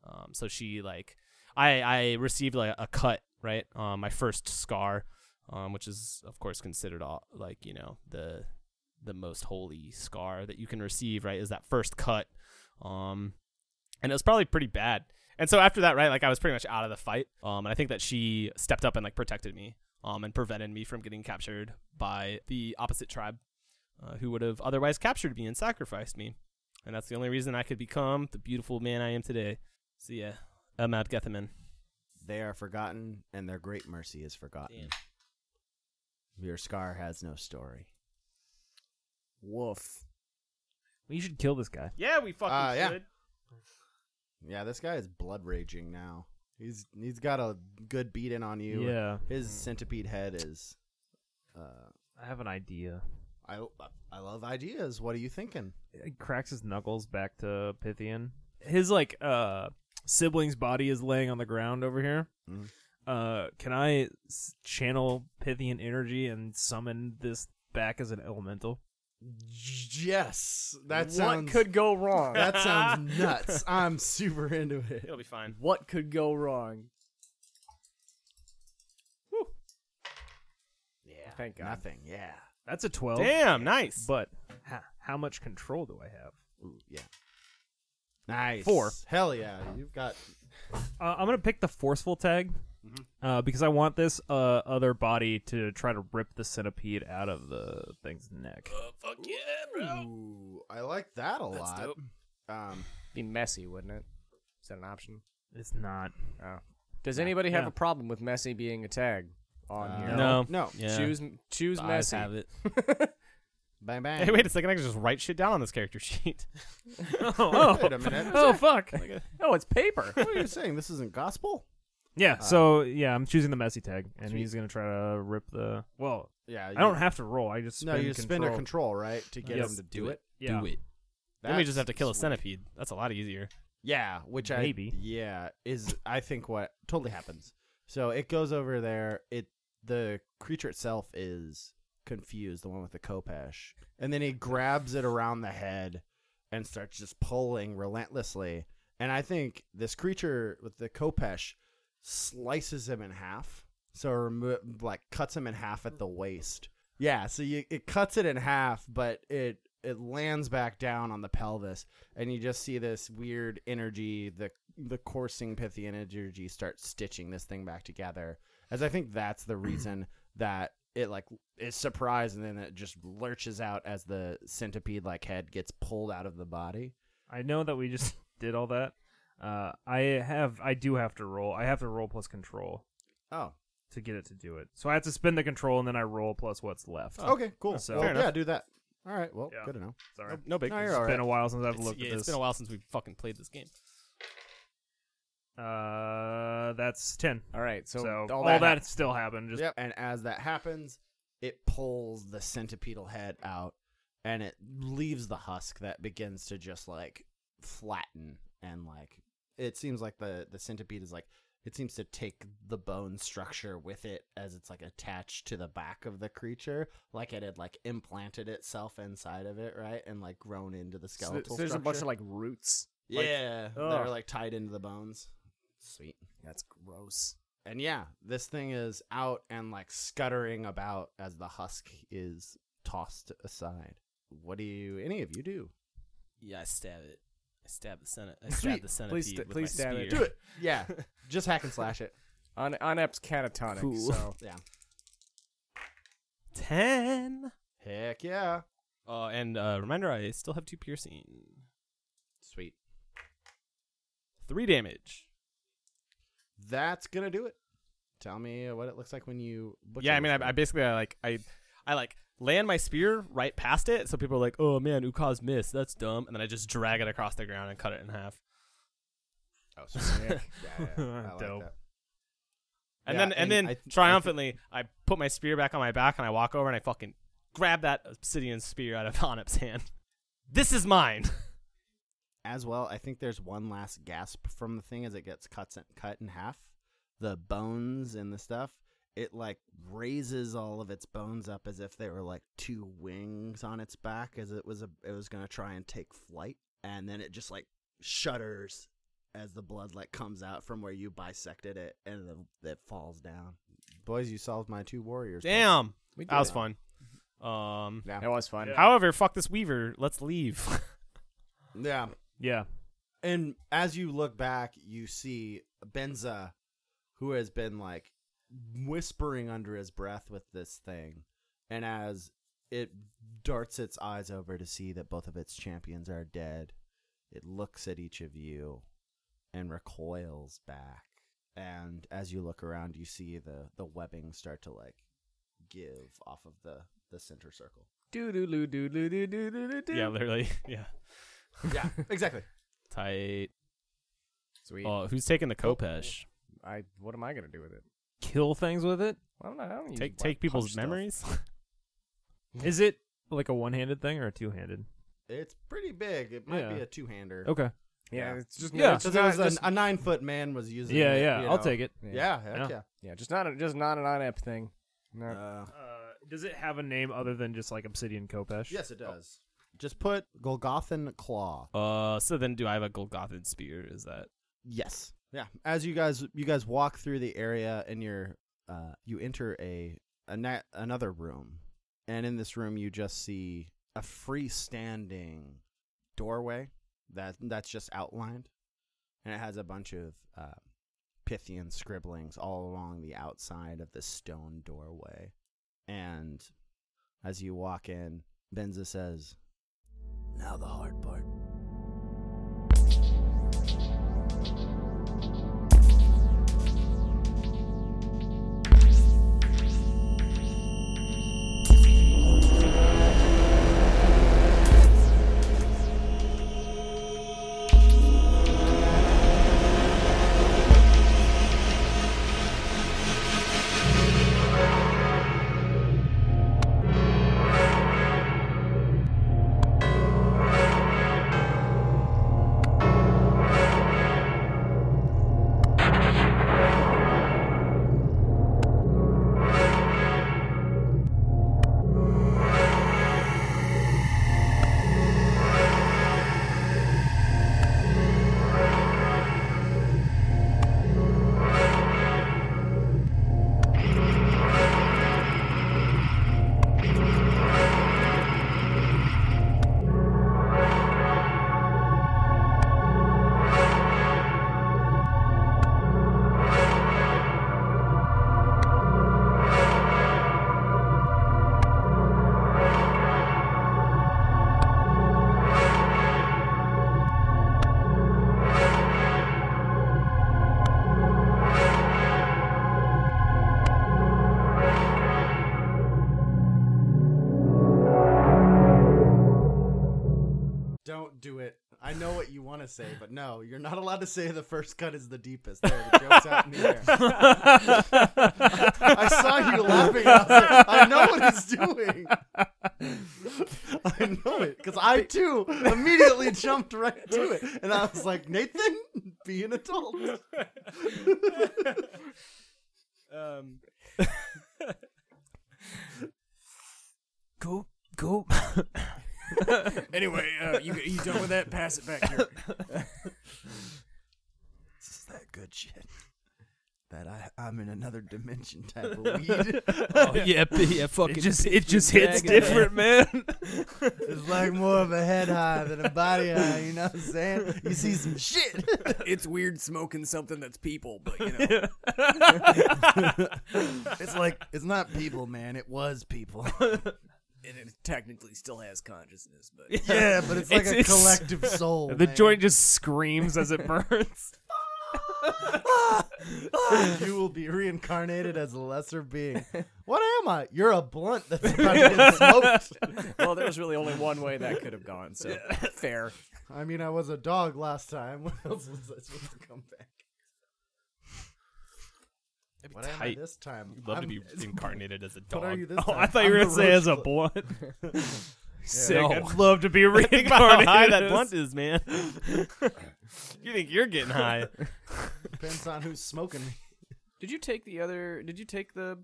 Um, so she like I I received like a cut right, um, my first scar, um, which is of course considered all like you know the the most holy scar that you can receive right is that first cut, um, and it was probably pretty bad. And so after that, right, like I was pretty much out of the fight. Um, and I think that she stepped up and like protected me, um, and prevented me from getting captured by the opposite tribe, uh, who would have otherwise captured me and sacrificed me. And that's the only reason I could become the beautiful man I am today. So yeah, Ahmad Gethaman. They are forgotten, and their great mercy is forgotten. Your scar has no story. Woof. We should kill this guy. Yeah, we fucking Uh, yeah. should. Yeah, this guy is blood raging now. He's he's got a good beating on you. Yeah. His centipede head is. Uh, I have an idea. I I love ideas. What are you thinking? He cracks his knuckles back to Pythian. His like uh sibling's body is laying on the ground over here. Mm. Uh, can I s- channel Pythian energy and summon this back as an elemental? Yes, that what sounds could go wrong? that sounds nuts. I'm super into it. It'll be fine. what could go wrong? Yeah, Thank God. Nothing. Yeah. That's a twelve. Damn, nice. But ha- how much control do I have? Ooh, yeah. Nice. Four. Hell yeah, you've got. Uh, I'm gonna pick the forceful tag uh, because I want this uh, other body to try to rip the centipede out of the thing's neck. fuck yeah, bro. Ooh, I like that a That's lot. dope. Um, Be messy, wouldn't it? Is that an option? It's not. Oh. Does anybody have Yeah. a problem with messy being a tag on uh, here? No. no. Yeah. Choose choose Eyes messy. have it. Bang bang. Hey, wait a second. I can just write shit down on this character sheet. oh, Wait a minute. oh fuck. Oh, it's paper. what are you saying? This isn't gospel? Yeah. Uh, So yeah, I'm choosing the messy tag, and Sweet. he's gonna try to rip the. Well, Yeah. I don't have to roll. I just No, spend you spend a control. control right to get Yes. him to do, Do it. Yeah. Do it. Then we just have to That's kill a sweet. centipede. That's a lot easier. Yeah, which Maybe. I yeah is I think what totally happens. So it goes over there. It the creature itself is confused, the one with the Khopesh, and then he grabs it around the head and starts just pulling relentlessly. And I think this creature with the Khopesh slices him in half. So remo- like cuts him in half at the waist. Yeah, so you, it cuts it in half, but it it lands back down on the pelvis, and you just see this weird energy, the the coursing Pythian energy, start stitching this thing back together. As I think that's the reason that it like is surprised, and then it just lurches out as the centipede like head gets pulled out of the body. I know that we just did all that. Uh, I have. I do have to roll. I have to roll plus control Oh, to get it to do it. So I have to spin the control, and then I roll plus what's left. okay, cool. So- Well, yeah, do that. All right, well, Yeah. good to know. Sorry. No big. No, you're It's been right. a while since I've It's, looked yeah, at it's this. been a while since we fucking played this game. Uh, that's ten. All right, so, So, all, all, that, that, still happened. Just Yep. And as that happens, it pulls the centipedal head out and it leaves the husk that begins to just like flatten and like it seems like the the centipede is like it seems to take the bone structure with it as it's like attached to the back of the creature like it had like implanted itself inside of it right and like grown into the so skeletal there's a bunch of structure. like roots. like- yeah that Ugh. are like tied into the bones sweet That's gross. and yeah, this thing is out and like scuttering about as the husk is tossed aside. What do you, any of you do? Yeah, I stab it. I stab the senate. I Sweet. stab the centipede Please sta- with please my stab it. Do it. Yeah, just hack and slash it. On on Ep's catatonic. Cool. So Yeah. Ten. Heck yeah. Uh, and uh, reminder, I still have two piercing. Sweet. Three damage. That's gonna do it. Tell me what it looks like when you. yeah, I mean, I, I basically I like I, I like land my spear right past it, so people are like, "Oh man, Ukaz missed. That's dumb." And then I just drag it across the ground and cut it in half. Oh, yeah, yeah, I like Dope. that. And Yeah, then and, and then th- I triumphantly, I, put my spear back on my back and I walk over and I fucking grab that obsidian spear out of Onip's hand. This is mine. as well, I think there's one last gasp from the thing as it gets cut cut in half. The bones and the stuff, it like raises all of its bones up as if they were like two wings on its back as it was a it was gonna try and take flight, and then it just like shudders as the blood like comes out from where you bisected it, and the, it falls down. Boys, you solved my two warriors. Damn, We did that was it. fun. Um, Yeah. That was fun. Yeah. however, fuck this Weaver. Let's leave. Yeah. Yeah. And as you look back, you see Benza, who has been like whispering under his breath with this thing. And as it darts its eyes over to see that both of its champions are dead, it looks at each of you and recoils back. And as you look around, you see the, the webbing start to like give off of the, the center circle. Do do do do do do do do. Yeah, literally. Yeah. Yeah, exactly. tight. Sweet. Oh, who's taking the Khopesh? I. What am I gonna do with it? Kill things with it. I don't know. I don't use Take bu- take people's punch stuff. memories. Is it like a one-handed thing or a two-handed? It's pretty big. It might be a two hander. Okay. Yeah, Yeah. it's just Yeah. It's Because just it was not, a, just, a nine foot man was using Yeah, it, yeah. you I'll know. take it. Yeah, heck Yeah. yeah. yeah, just not a, just not an inept thing. No. Uh, Uh, does it have a name other than just like Obsidian Khopesh? yes, it does. Just put Golgothan Claw. Uh, so then do I have a Golgothan spear? Is that Yes. Yeah. As you guys you guys walk through the area and you're uh you enter a, a na- another room. And in this room you just see a freestanding doorway that that's just outlined. And it has a bunch of uh Pythian scribblings all along the outside of the stone doorway. And as you walk in, Benza says, Now the hard part. I know what you want to say, but no, you're not allowed to say the first cut is the deepest. There, the joke's out in the air. I saw you laughing. I, was like, I know what he's doing. I know it because I too immediately jumped right to it, and I was like, Nathan, be an adult. Um, Go, go. anyway, uh, you you done with that? Pass it back here. This is that good shit. That I, I'm in another dimension type of weed. oh yeah, yeah, fucking. It just it just hits different, man. it's like more of a head high than a body high, you know what I'm saying? You see some shit. it's weird smoking something that's people, but you know. it's like, it's not people, man. It was people. And it technically still has consciousness, but yeah, but it's like It's- a it's- collective soul. the man. joint just screams as it burns. you will be reincarnated as a lesser being. What am I? You're a blunt that's about to get smoked. well, there was really only one way that could have gone. So fair. I mean, I was a dog last time. What else was I supposed to come back? That'd be What am I tight. this time? I'd love to I'm- be incarnated as a dog. What are you this Oh, time? I thought you I'm were the gonna say as a roach blunt. sick. No. I'd love to be Think about how high that blunt is, man. you think you're getting high? Depends on who's smoking. Did you take the other? Did you take the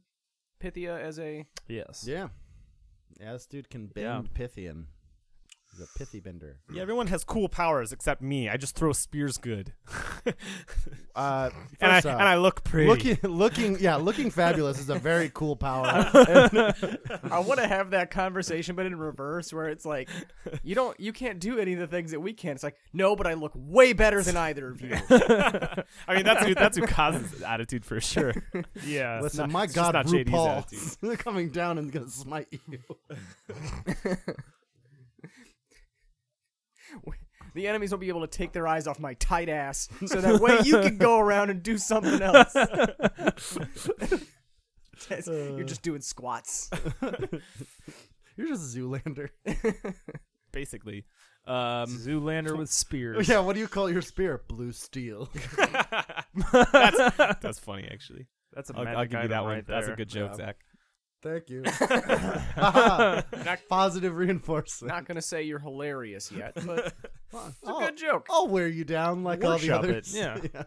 Pythia as a? Yes. Yeah. Yeah, this dude can bend Yeah. Pythian. He's a pithy bender. Yeah, everyone has cool powers except me. I just throw spears good, Uh, and I first off, and I look pretty. looking, looking, yeah, looking fabulous is a very cool power. I want to have that conversation, but in reverse, where it's like, you don't, you can't do any of the things that we can. It's like, no, but I look way better than either of you. I mean, that's who, that's who causes attitude for sure. Yeah. Listen, not- my God, not JD's RuPaul coming down and gonna smite you. The enemies won't be able to take their eyes off my tight ass, so that way you can go around and do something else. Says, You're just doing squats. You're just Zoolander. Basically, um, Zoolander with spears. yeah, what do you call your spear? Blue steel. that's, that's funny actually. That's a I'll, magic I'll give you that one. right That's a good joke, Yeah. Zach. Thank you. Haha. Positive reinforcement. Not gonna say you're hilarious yet, but it's a I'll, good joke. I'll wear you down like all the Workshop others. it, yeah.